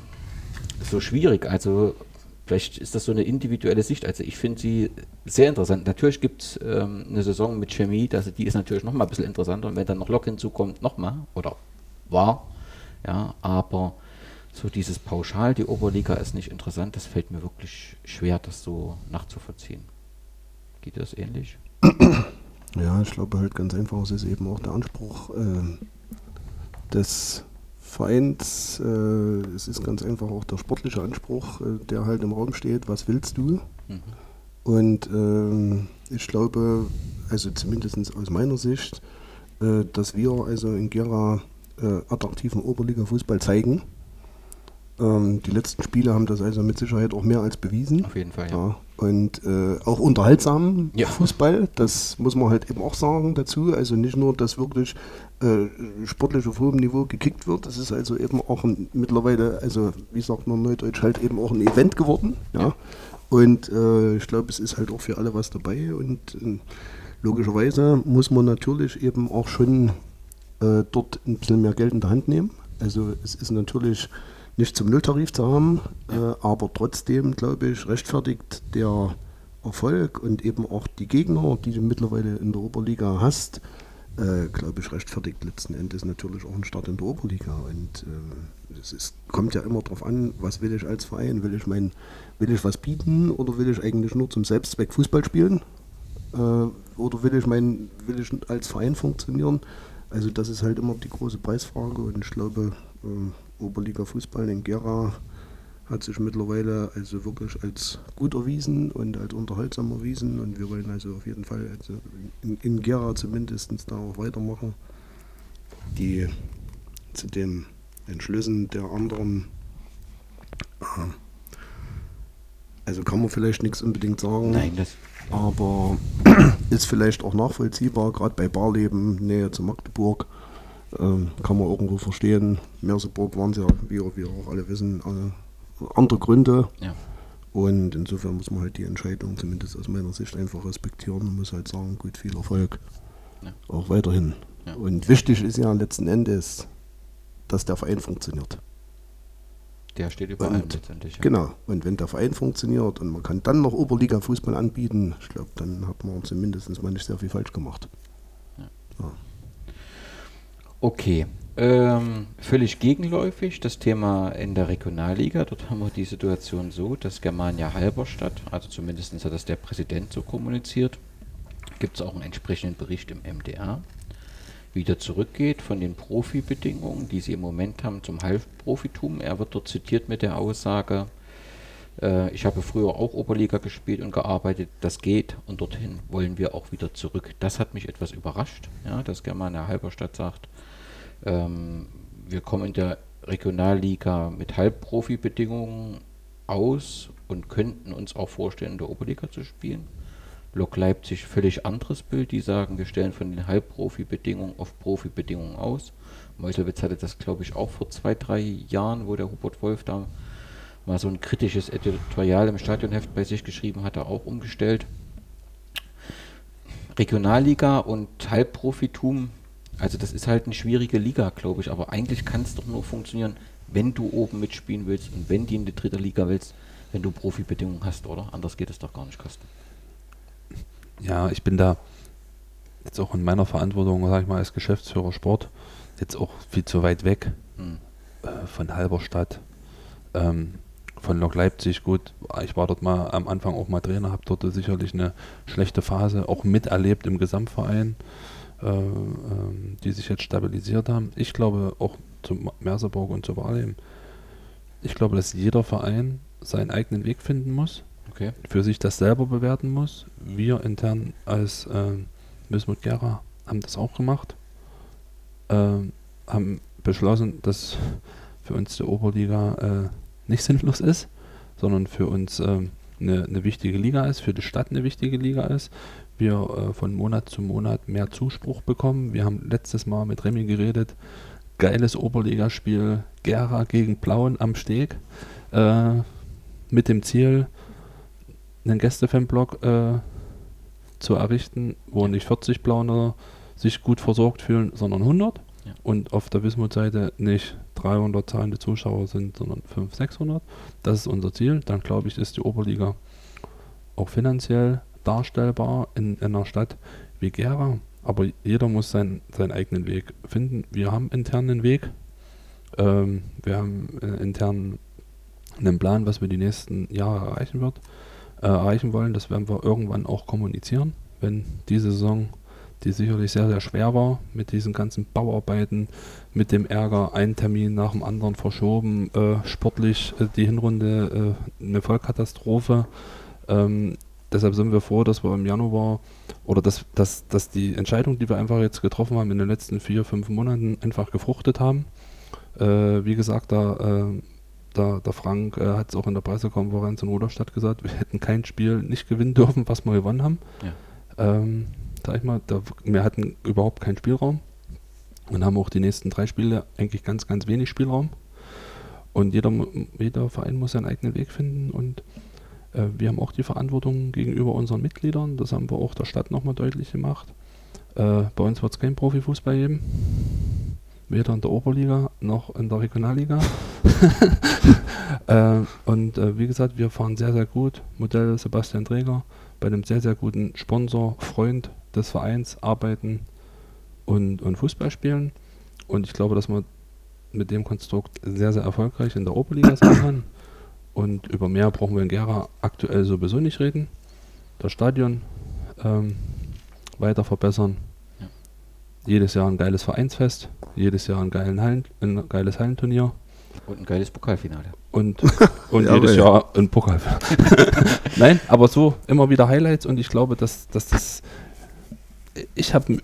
so schwierig. Also Vielleicht ist das so eine individuelle Sicht. Also ich finde sie sehr interessant. Natürlich gibt es ähm, eine Saison mit Chemie, also die ist natürlich nochmal ein bisschen interessanter. Und wenn dann noch Lok hinzukommt, nochmal. Oder war. Ja, aber so dieses Pauschal, die Oberliga ist nicht interessant, das fällt mir wirklich schwer, das so nachzuvollziehen. Geht das ähnlich? Ja, ich glaube halt ganz einfach, es ist eben auch der Anspruch äh, des Vereins, äh, es ist ganz einfach auch der sportliche Anspruch, äh, der halt im Raum steht, was willst du? Mhm. Und äh, ich glaube, also zumindest aus meiner Sicht, äh, dass wir also in Gera äh, attraktiven Oberliga-Fußball zeigen. Ähm, die letzten Spiele haben das also mit Sicherheit auch mehr als bewiesen. Auf jeden Fall, ja. ja. Und äh, auch unterhaltsamen ja. Fußball, das muss man halt eben auch sagen dazu. Also nicht nur, dass wirklich äh, sportlich auf hohem Niveau gekickt wird, das ist also eben auch ein, mittlerweile, also wie sagt man neudeutsch, halt eben auch ein Event geworden. Ja. ja. Und äh, ich glaube, es ist halt auch für alle was dabei. Und äh, logischerweise muss man natürlich eben auch schon äh, dort ein bisschen mehr Geld in der Hand nehmen. Also es ist natürlich nicht zum Nulltarif zu haben, äh, aber trotzdem, glaube ich, rechtfertigt der Erfolg und eben auch die Gegner, die du mittlerweile in der Oberliga hast, äh, glaube ich, rechtfertigt letzten Endes natürlich auch einen Start in der Oberliga. Und äh, es ist, kommt ja immer darauf an, was will ich als Verein? Will ich, mein, will ich was bieten oder will ich eigentlich nur zum Selbstzweck Fußball spielen? Äh, oder will ich, mein, will ich als Verein funktionieren? Also das ist halt immer die große Preisfrage und ich glaube, äh, Oberliga Fußball in Gera hat sich mittlerweile also wirklich als gut erwiesen und als unterhaltsam erwiesen und wir wollen also auf jeden Fall also in, in Gera zumindest da auch weitermachen. Die zu den Entschlüssen der anderen, äh, also kann man vielleicht nichts unbedingt sagen, Nein, das aber ist vielleicht auch nachvollziehbar, gerade bei Barleben, Nähe zu Magdeburg ähm, kann man irgendwo verstehen. Merseburg waren es ja, wie wir auch alle wissen, äh, andere Gründe. Ja. Und insofern muss man halt die Entscheidung, zumindest aus meiner Sicht, einfach respektieren und muss halt sagen, gut, viel Erfolg. Ja. Auch weiterhin. Ja. Und wichtig ist ja letzten Endes, dass der Verein funktioniert. Der steht überall und, letztendlich. Ja. Genau. Und wenn der Verein funktioniert und man kann dann noch Oberliga-Fußball anbieten, ich glaube, dann hat man zumindest mal nicht sehr viel falsch gemacht. Okay, Ähm, völlig gegenläufig das Thema in der Regionalliga. Dort haben wir die Situation so, dass Germania Halberstadt, also zumindest hat das der Präsident so kommuniziert, gibt es auch einen entsprechenden Bericht im MDR, wieder zurückgeht von den Profibedingungen, die sie im Moment haben, zum Halbprofitum. Er wird dort zitiert mit der Aussage, äh, ich habe früher auch Oberliga gespielt und gearbeitet, das geht und dorthin wollen wir auch wieder zurück. Das hat mich etwas überrascht, ja, dass Germania Halberstadt sagt, ähm, wir kommen in der Regionalliga mit Halbprofi-Bedingungen aus und könnten uns auch vorstellen, in der Oberliga zu spielen. Lok Leipzig völlig anderes Bild. Die sagen, wir stellen von den Halbprofi-Bedingungen auf Profi-Bedingungen aus. Meuselwitz hatte das, glaube ich, auch vor zwei, drei Jahren, wo der Hubert Wolf da mal so ein kritisches Editorial im Stadionheft bei sich geschrieben hatte, auch umgestellt. Regionalliga und Halbprofitum also das ist halt eine schwierige Liga, glaube ich, aber eigentlich kann es doch nur funktionieren, wenn du oben mitspielen willst und wenn die in die dritte Liga willst, wenn du Profibedingungen hast, oder? Anders geht es doch gar nicht, Kosten. Ja, ich bin da jetzt auch in meiner Verantwortung, sag ich mal, als Geschäftsführer Sport, jetzt auch viel zu weit weg hm. äh, von Halberstadt, ähm, von Lok Leipzig. Gut, ich war dort mal am Anfang auch mal Trainer, habe dort sicherlich eine schlechte Phase auch miterlebt im Gesamtverein. Äh, ähm, die sich jetzt stabilisiert haben. Ich glaube auch zu Merseburg und zu Wahlheim. Ich glaube, dass jeder Verein seinen eigenen Weg finden muss, okay. für sich das selber bewerten muss. Wir intern als äh, Wismut Gera haben das auch gemacht, äh, haben beschlossen, dass für uns die Oberliga äh, nicht sinnlos ist, sondern für uns äh, eine, eine, wichtige Liga ist, für die Stadt eine wichtige Liga ist wir äh, von Monat zu Monat mehr Zuspruch bekommen. Wir haben letztes Mal mit Remy geredet. Geiles Oberligaspiel Gera gegen Plauen am Steg. Äh, mit dem Ziel, einen Gästefanblock äh, zu errichten, wo nicht 40 Plauner sich gut versorgt fühlen, sondern 100. Ja. Und auf der Wismut-Seite nicht 300 zahlende Zuschauer sind, sondern 500, 600. Das ist unser Ziel. Dann glaube ich, ist die Oberliga auch finanziell darstellbar in, in einer Stadt wie Gera. Aber jeder muss sein, seinen eigenen Weg finden. Wir haben intern einen Weg. Ähm, wir haben äh, intern einen Plan, was wir die nächsten Jahre erreichen wird, äh, erreichen wollen. Das werden wir irgendwann auch kommunizieren, wenn diese Saison, die sicherlich sehr, sehr schwer war, mit diesen ganzen Bauarbeiten, mit dem Ärger, einen Termin nach dem anderen verschoben, äh, sportlich äh, die Hinrunde äh, eine Vollkatastrophe. Ähm, deshalb sind wir froh, dass wir im Januar oder dass, dass, dass die Entscheidung, die wir einfach jetzt getroffen haben in den letzten vier, fünf Monaten, einfach gefruchtet haben. Äh, wie gesagt, da, äh, da, der Frank äh, hat es auch in der Pressekonferenz in Ruderstadt gesagt, wir hätten kein Spiel nicht gewinnen dürfen, was wir gewonnen haben. Ja. Ähm, sag ich mal, da, wir hatten überhaupt keinen Spielraum und haben auch die nächsten drei Spiele eigentlich ganz, ganz wenig Spielraum. Und jeder, jeder Verein muss seinen eigenen Weg finden und äh, wir haben auch die Verantwortung gegenüber unseren Mitgliedern, das haben wir auch der Stadt nochmal deutlich gemacht. Äh, bei uns wird es kein Profifußball geben, weder in der Oberliga noch in der Regionalliga. äh, und äh, wie gesagt, wir fahren sehr, sehr gut. Modell Sebastian Träger, bei einem sehr, sehr guten Sponsor, Freund des Vereins arbeiten und, und Fußball spielen. Und ich glaube, dass man mit dem Konstrukt sehr, sehr erfolgreich in der Oberliga sein kann. Und über mehr brauchen wir in Gera aktuell sowieso nicht reden. Das Stadion ähm, weiter verbessern. Ja. Jedes Jahr ein geiles Vereinsfest, jedes Jahr ein, geilen Hallen, ein geiles Hallenturnier. Und ein geiles Pokalfinale. Und, und ja, jedes Jahr ein Pokalfinale. Nein, aber so immer wieder Highlights und ich glaube, dass, dass das. Ich habe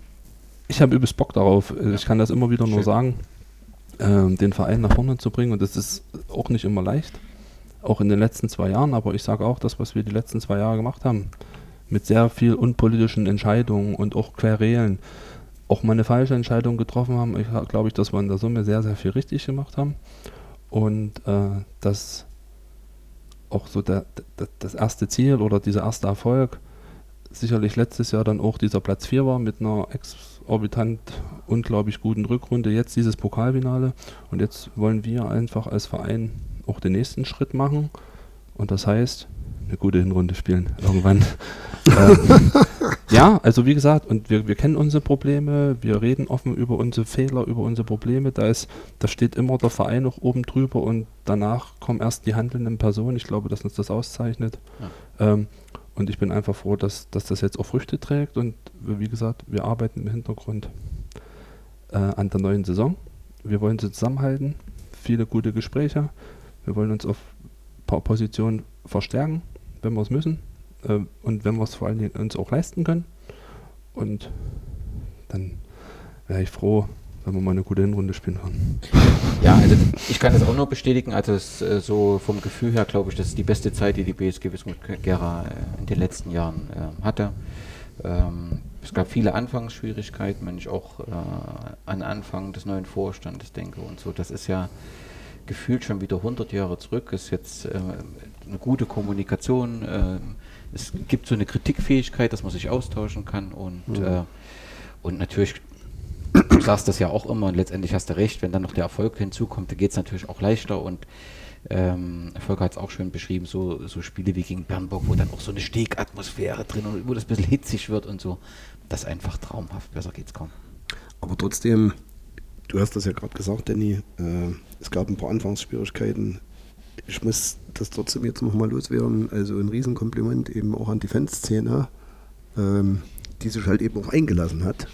ich hab übelst Bock darauf. Ich kann das immer wieder Schön. nur sagen, ähm, den Verein nach vorne zu bringen und das ist auch nicht immer leicht auch in den letzten zwei Jahren, aber ich sage auch, das, was wir die letzten zwei Jahre gemacht haben, mit sehr viel unpolitischen Entscheidungen und auch Querelen, auch mal eine falsche Entscheidung getroffen haben. Ich glaube ich, dass wir in der Summe sehr, sehr viel richtig gemacht haben. Und äh, dass auch so der, der, das erste Ziel oder dieser erste Erfolg sicherlich letztes Jahr dann auch dieser Platz 4 war mit einer exorbitant unglaublich guten Rückrunde. Jetzt dieses Pokalfinale und jetzt wollen wir einfach als Verein auch den nächsten Schritt machen. Und das heißt, eine gute Hinrunde spielen irgendwann. ähm, ja, also wie gesagt, und wir, wir kennen unsere Probleme, wir reden offen über unsere Fehler, über unsere Probleme. Da ist, da steht immer der Verein noch oben drüber und danach kommen erst die handelnden Personen. Ich glaube, dass uns das auszeichnet. Ja. Ähm, und ich bin einfach froh, dass, dass das jetzt auch Früchte trägt und wie gesagt, wir arbeiten im Hintergrund äh, an der neuen Saison. Wir wollen sie zusammenhalten, viele gute Gespräche. Wir wollen uns auf ein paar Positionen verstärken, wenn wir es müssen äh, und wenn wir es vor allen Dingen uns auch leisten können. Und dann wäre ich froh, wenn wir mal eine gute Hinrunde spielen können. Ja, also ich kann das auch nur bestätigen. Also es, äh, so vom Gefühl her glaube ich, das ist die beste Zeit, die die BSG Wismut Gera äh, in den letzten Jahren äh, hatte. Ähm, es gab viele Anfangsschwierigkeiten, wenn ich auch äh, an Anfang des neuen Vorstandes denke und so. Das ist ja gefühlt schon wieder 100 Jahre zurück. Es ist jetzt äh, eine gute Kommunikation. Äh, es gibt so eine Kritikfähigkeit, dass man sich austauschen kann und, mhm. äh, und natürlich, du sagst das ja auch immer und letztendlich hast du recht, wenn dann noch der Erfolg hinzukommt, dann geht es natürlich auch leichter und ähm, Volker hat es auch schön beschrieben, so, so Spiele wie gegen Bernburg, wo dann auch so eine Stegatmosphäre drin und wo das ein bisschen hitzig wird und so. Das ist einfach traumhaft, besser geht's kaum. Aber trotzdem, du hast das ja gerade gesagt, Danny, äh, es gab ein paar Anfangsschwierigkeiten ich muss das trotzdem jetzt nochmal loswerden. Also ein Riesenkompliment eben auch an die Fanszene, ähm, die sich halt eben auch eingelassen hat.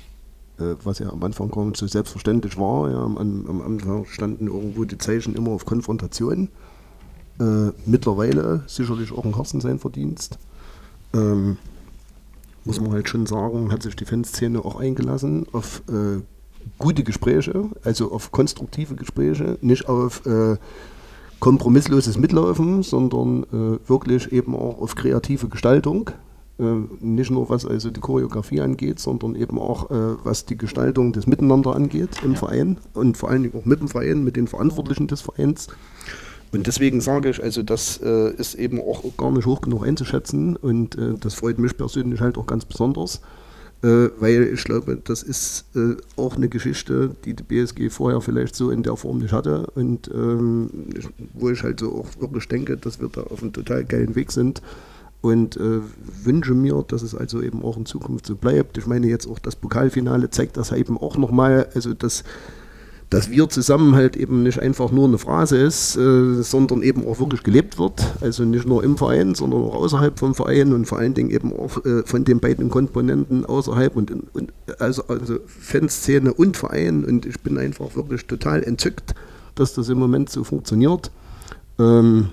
Äh, was ja am Anfang gar nicht so selbstverständlich war. Ja, am, am Anfang standen irgendwo die Zeichen immer auf Konfrontation. Äh, mittlerweile sicherlich auch ein Herzen sein Verdienst. Ähm, muss man halt schon sagen, hat sich die Fanszene auch eingelassen auf äh, gute Gespräche, also auf konstruktive Gespräche, nicht auf äh, kompromissloses Mitlaufen, sondern äh, wirklich eben auch auf kreative Gestaltung. Äh, nicht nur was also die Choreografie angeht, sondern eben auch äh, was die Gestaltung des Miteinander angeht im ja. Verein und vor allen Dingen auch mit dem Verein, mit den Verantwortlichen des Vereins. Und deswegen sage ich, also das äh, ist eben auch gar nicht hoch genug einzuschätzen und äh, das freut mich persönlich halt auch ganz besonders äh, weil ich glaube, das ist äh, auch eine Geschichte, die die BSG vorher vielleicht so in der Form nicht hatte. Und ähm, wo ich halt so auch wirklich denke, dass wir da auf einem total geilen Weg sind. Und äh, wünsche mir, dass es also eben auch in Zukunft so bleibt. Ich meine jetzt auch das Pokalfinale zeigt das eben auch nochmal, also das dass wir zusammen halt eben nicht einfach nur eine Phrase ist, äh, sondern eben auch wirklich gelebt wird. Also nicht nur im Verein, sondern auch außerhalb vom Verein und vor allen Dingen eben auch äh, von den beiden Komponenten außerhalb und, und also, also Fanszene und Verein. Und ich bin einfach wirklich total entzückt, dass das im Moment so funktioniert. Ähm,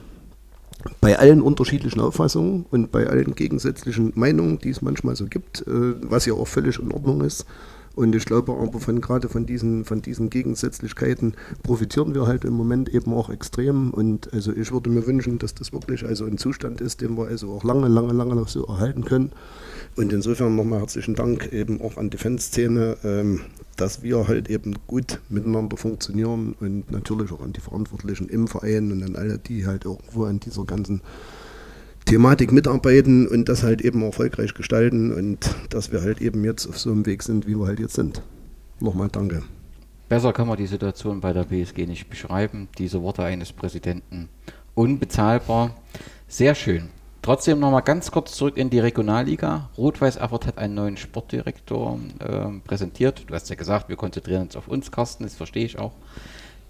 bei allen unterschiedlichen Auffassungen und bei allen gegensätzlichen Meinungen, die es manchmal so gibt, äh, was ja auch völlig in Ordnung ist. Und ich glaube aber von gerade von diesen, von diesen Gegensätzlichkeiten profitieren wir halt im Moment eben auch extrem. Und also ich würde mir wünschen, dass das wirklich also ein Zustand ist, den wir also auch lange, lange, lange noch so erhalten können. Und insofern nochmal herzlichen Dank eben auch an die Fanszene, ähm, dass wir halt eben gut miteinander funktionieren und natürlich auch an die Verantwortlichen im Verein und an alle, die halt irgendwo an dieser ganzen Thematik mitarbeiten und das halt eben erfolgreich gestalten und dass wir halt eben jetzt auf so einem Weg sind, wie wir halt jetzt sind. Nochmal danke. Besser kann man die Situation bei der BSG nicht beschreiben. Diese Worte eines Präsidenten unbezahlbar. Sehr schön. Trotzdem nochmal ganz kurz zurück in die Regionalliga. Rot-Weiß Erfurt hat einen neuen Sportdirektor äh, präsentiert. Du hast ja gesagt, wir konzentrieren uns auf uns, Carsten, das verstehe ich auch.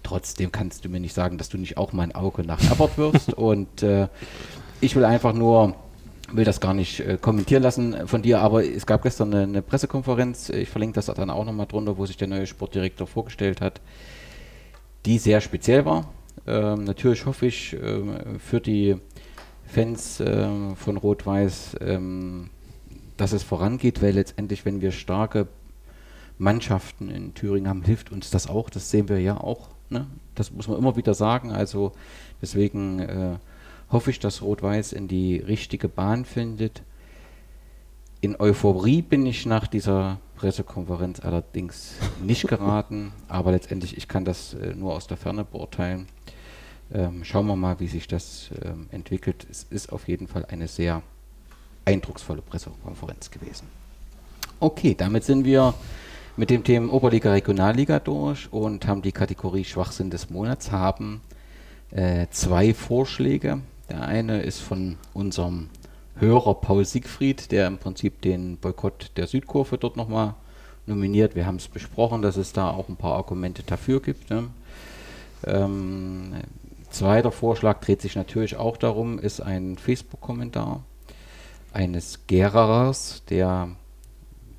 Trotzdem kannst du mir nicht sagen, dass du nicht auch mal ein Auge nach Erfurt wirst. Und äh, ich will einfach nur, will das gar nicht äh, kommentieren lassen von dir, aber es gab gestern eine, eine Pressekonferenz, ich verlinke das dann auch nochmal drunter, wo sich der neue Sportdirektor vorgestellt hat, die sehr speziell war. Ähm, natürlich hoffe ich ähm, für die Fans ähm, von Rot-Weiß, ähm, dass es vorangeht, weil letztendlich, wenn wir starke Mannschaften in Thüringen haben, hilft uns das auch. Das sehen wir ja auch. Ne? Das muss man immer wieder sagen. Also deswegen äh, hoffe ich, dass Rot-Weiß in die richtige Bahn findet. In Euphorie bin ich nach dieser Pressekonferenz allerdings nicht geraten, aber letztendlich, ich kann das äh, nur aus der Ferne beurteilen. Ähm, schauen wir mal, wie sich das ähm, entwickelt. Es ist auf jeden Fall eine sehr eindrucksvolle Pressekonferenz gewesen. Okay, damit sind wir mit dem Thema Oberliga, Regionalliga durch und haben die Kategorie Schwachsinn des Monats, haben äh, zwei Vorschläge Der eine ist von unserem Hörer Paul Siegfried, der im Prinzip den Boykott der Südkurve dort nochmal nominiert. Wir haben es besprochen, dass es da auch ein paar Argumente dafür gibt. Ne? Ähm, zweiter Vorschlag dreht sich natürlich auch darum, ist ein Facebook-Kommentar eines Gererers, der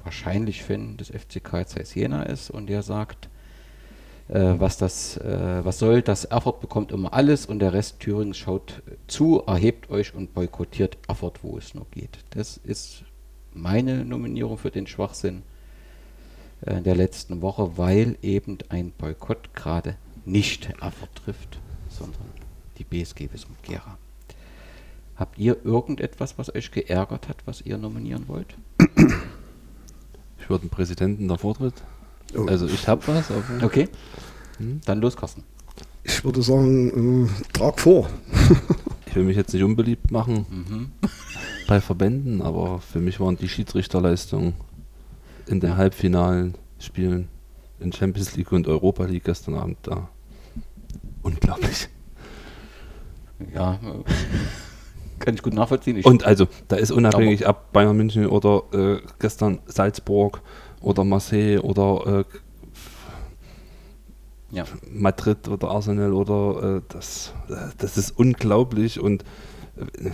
wahrscheinlich Fan des FCK Zeiss Jena ist und der sagt, was das, äh, was soll, das Erfurt bekommt immer alles und der Rest Thürings schaut zu, erhebt euch und boykottiert Erfurt, wo es nur geht. Das ist meine Nominierung für den Schwachsinn äh, der letzten Woche, weil eben ein Boykott gerade nicht Erfurt trifft, sondern die BSG Wismut Gera. Habt ihr irgendetwas, was euch geärgert hat, was ihr nominieren wollt? Ich würde den Präsidenten der Vortritt. Oh. Also ich habe was. aber- Okay, dann los, Carsten. Ich würde sagen, äh, trag vor. Ich will mich jetzt nicht unbeliebt machen Mhm. bei Verbänden, aber für mich waren die Schiedsrichterleistungen in den halbfinalen Spielen in Champions League und Europa League gestern Abend da unglaublich. Ja, äh, kann ich gut nachvollziehen. Ich, Und also, da ist unabhängig ab Bayern München oder äh, gestern Salzburg oder Marseille oder äh, ja. Madrid oder Arsenal oder äh, das, äh, das ist unglaublich und äh,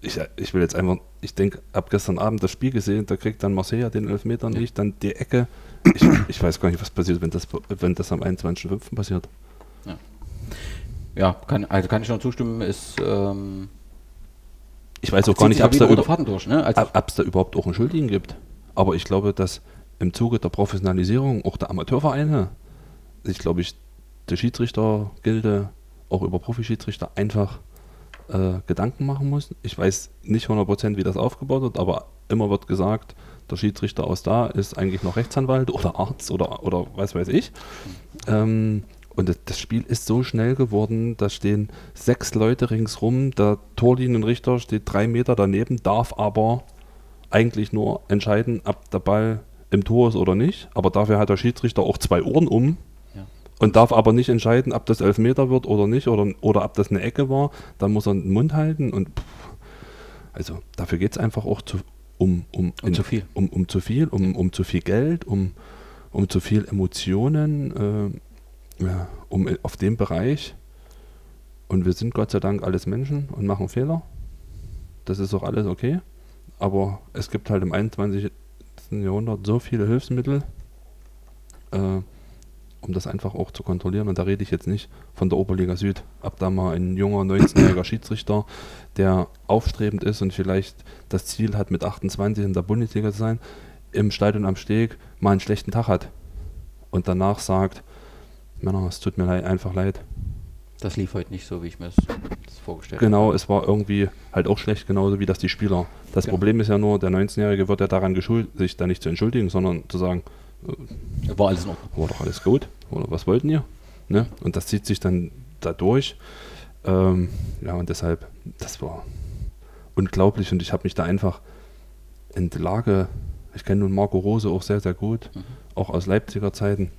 ich, ich will jetzt einfach, ich denke, ab gestern Abend das Spiel gesehen, da kriegt dann Marseille den Elfmeter Ja. nicht, dann die Ecke. Ich, ich weiß gar nicht, was passiert, wenn das, wenn das am 21.05. passiert. Ja, kann, also kann ich nur zustimmen, ist ähm, Ich weiß auch gar nicht, sich ja ob es da, über, durch, ne? Also, da überhaupt auch einen Schuldigen gibt. Aber ich glaube, dass im Zuge der Professionalisierung auch der Amateurvereine, ich glaube, ich, der Schiedsrichtergilde auch über Profischiedsrichter einfach äh, Gedanken machen muss. Ich weiß nicht 100% wie das aufgebaut wird, aber immer wird gesagt, der Schiedsrichter aus da ist eigentlich noch Rechtsanwalt oder Arzt oder, oder was weiß ich. Ähm, und das Spiel ist so schnell geworden, da stehen sechs Leute ringsrum, der Torlinienrichter steht drei Meter daneben, darf aber eigentlich nur entscheiden, ob der Ball im Tor ist oder nicht. Aber dafür hat der Schiedsrichter auch zwei Ohren um Ja. und darf aber nicht entscheiden, ob das Elfmeter wird oder nicht oder, oder ob das eine Ecke war. Dann muss er den Mund halten und pff, also dafür geht es einfach auch zu, um, um, Um zu viel. Um, um zu viel, um, um zu viel Geld, um, um zu viel Emotionen, äh, ja, um auf dem Bereich. Und wir sind Gott sei Dank alles Menschen und machen Fehler. Das ist auch alles okay. Aber es gibt halt im 21. Jahrhundert so viele Hilfsmittel, äh, um das einfach auch zu kontrollieren. Und da rede ich jetzt nicht von der Oberliga Süd. Ab da mal ein junger 19-jähriger Schiedsrichter, der aufstrebend ist und vielleicht das Ziel hat, mit 28 in der Bundesliga zu sein, im Stadion am Steg mal einen schlechten Tag hat und danach sagt, Männer, es tut mir leid, einfach leid. das lief heute nicht so, wie ich mir das vorgestellt Genau, es war irgendwie halt auch schlecht, genauso wie das die Spieler. Das Ja. Problem ist ja nur, der 19-Jährige wird ja daran geschult, sich da nicht zu entschuldigen, sondern zu sagen, habe. War alles in Ordnung. war doch alles gut, oder was wollten ihr? Ne? Und das zieht sich dann da durch. Ähm, ja, und deshalb, das war unglaublich und ich habe mich da einfach in die Lage, ich kenne nun Marco Rose auch sehr, sehr gut, Mhm. auch aus Leipziger Zeiten.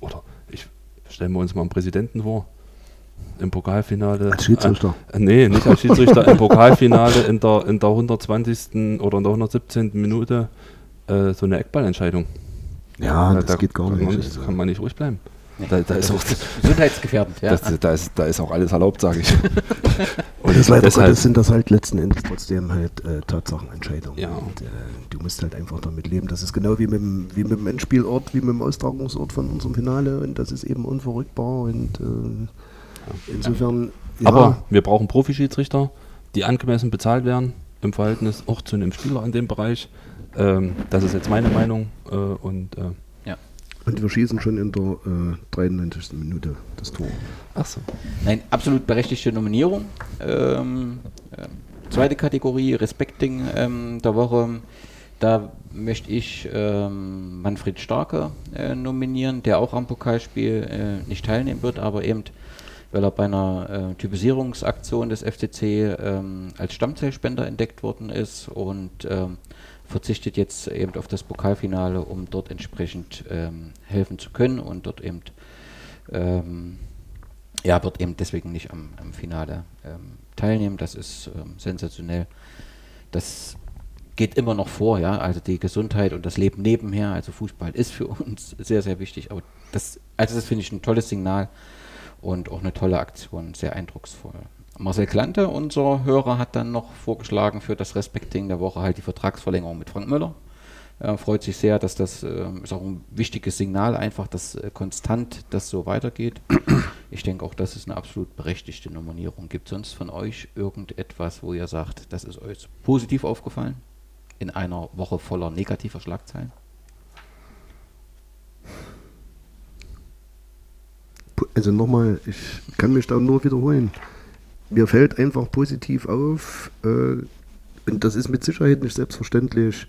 Oder ich stellen wir uns mal einen Präsidenten vor, im Pokalfinale. Als Schiedsrichter. Äh, nee, nicht als Schiedsrichter, im Pokalfinale in der, in der 120. oder in der 117. Minute äh, so eine Eckballentscheidung. Ja, Da- das geht gar man nicht. kann man nicht ruhig bleiben. Nee. Da, da, ist auch, Gesundheitsgefährdend, ja. das, da, ist, da ist auch alles erlaubt, sage ich. Und das leider deshalb- Gottes sind das halt letzten Endes trotzdem halt äh, Tatsachenentscheidungen. Ja. Und, äh, du musst halt einfach damit leben. Das ist genau wie mit, dem, wie mit dem Endspielort, wie mit dem Austragungsort von unserem Finale und das ist eben unverrückbar und äh, insofern. ja, Aber wir brauchen Profischiedsrichter, die angemessen bezahlt werden im Verhältnis auch zu einem Spieler in dem Bereich. Ähm, das ist jetzt meine Meinung äh, und äh, ja. und wir schießen schon in der äh, 93. Minute das Tor. ach so. Nein, absolut berechtigte Nominierung. Ähm, ähm, zweite Kategorie, Respecting ähm, der Woche. Da möchte ich ähm, Manfred Starke äh, nominieren, der auch am Pokalspiel äh, nicht teilnehmen wird, aber eben, weil er bei einer äh, Typisierungsaktion des FCC ähm, als Stammzellspender entdeckt worden ist und ähm, verzichtet jetzt eben auf das Pokalfinale, um dort entsprechend ähm, helfen zu können und dort eben ähm, ja, wird eben deswegen nicht am, am Finale ähm, teilnehmen. Das ist ähm, sensationell. Das geht immer noch vor, ja. Also die Gesundheit und das Leben nebenher. Also Fußball ist für uns sehr, sehr wichtig. Aber das, also das finde ich ein tolles Signal und auch eine tolle Aktion, sehr eindrucksvoll. Marcel Klante, unser Hörer, hat dann noch vorgeschlagen für das Respecting der Woche halt die Vertragsverlängerung mit Frank Müller. Er freut sich sehr, dass das äh, ist auch ein wichtiges Signal, einfach, dass äh, konstant das so weitergeht. Ich denke auch, das ist eine absolut berechtigte Nominierung. Gibt es sonst von euch irgendetwas, wo ihr sagt, das ist euch positiv aufgefallen? In einer Woche voller negativer Schlagzeilen? Also nochmal, ich kann mich da nur wiederholen. Mir fällt einfach positiv auf, äh, und das ist mit Sicherheit nicht selbstverständlich,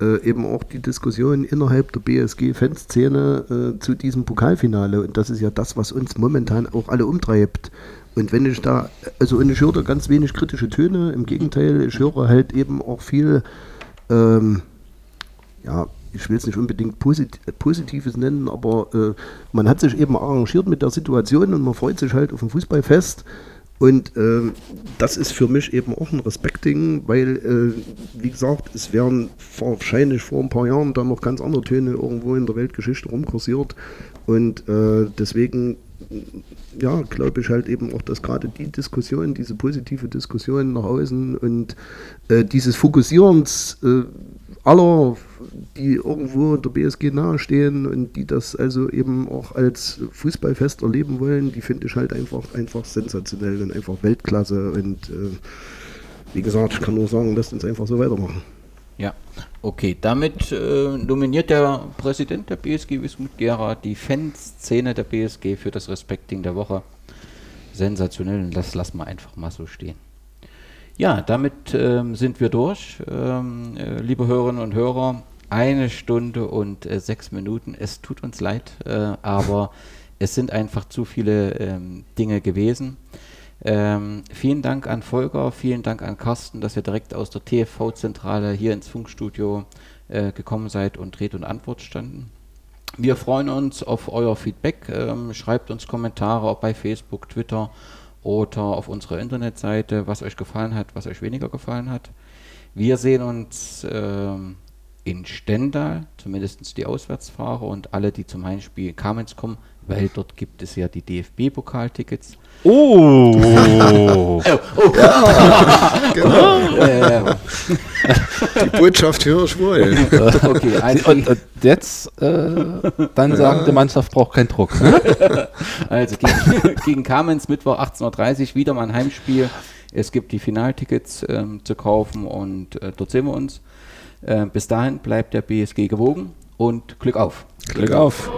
äh, eben auch die Diskussion innerhalb der BSG-Fanszene äh, zu diesem Pokalfinale. Und das ist ja das, was uns momentan auch alle umtreibt. Und wenn ich da, also und ich höre da ganz wenig kritische Töne, im Gegenteil, ich höre halt eben auch viel, ähm, ja, ich will es nicht unbedingt Posit Positives nennen, aber äh, man hat sich eben arrangiert mit der Situation und man freut sich halt auf ein Fußballfest. Und äh, das ist für mich eben auch ein Respektding, weil, äh, wie gesagt, es wären wahrscheinlich vor ein paar Jahren dann noch ganz andere Töne irgendwo in der Weltgeschichte rumkursiert. Und äh, deswegen, ja, glaube ich halt eben auch, dass gerade die Diskussion, diese positive Diskussion nach außen und äh, dieses Fokussierens äh, aller, die irgendwo der BSG nahestehen und die das also eben auch als Fußballfest erleben wollen, die finde ich halt einfach, einfach sensationell und einfach Weltklasse. Und äh, wie gesagt, ich kann nur sagen, lasst uns einfach so weitermachen. Ja, okay. Damit äh, nominiert der Präsident der BSG Wismut Gera die Fanszene der BSG für das Respecting der Woche. Sensationell und das lassen wir einfach mal so stehen. Ja, damit ähm, sind wir durch, ähm, äh, liebe Hörerinnen und Hörer. Eine Stunde und äh, sechs Minuten. Es tut uns leid, äh, aber es sind einfach zu viele ähm, Dinge gewesen. Ähm, vielen Dank an Volker, vielen Dank an Carsten, dass ihr direkt aus der TFV-Zentrale hier ins Funkstudio äh, gekommen seid und Red und Antwort standen. Wir freuen uns auf euer Feedback. Ähm, schreibt uns Kommentare auch bei Facebook, Twitter oder auf unserer Internetseite, was euch gefallen hat, was euch weniger gefallen hat. Wir sehen uns ähm, in Stendal, zumindest die Auswärtsfahrer und alle, die zum Heimspiel Kamenz kommen, weil dort gibt es ja die DFB-Pokaltickets. Oh! oh, oh. Ja, genau. die Botschaft höre ich wohl. okay, also und, und jetzt äh, dann sagen, die Mannschaft braucht keinen Druck. Ne? also gegen, gegen Kamenz Mittwoch 18.30 Uhr wieder mal ein Heimspiel. Es gibt die Finaltickets ähm, zu kaufen und äh, dort sehen wir uns. Äh, bis dahin bleibt der BSG gewogen und Glück auf. Glück auf.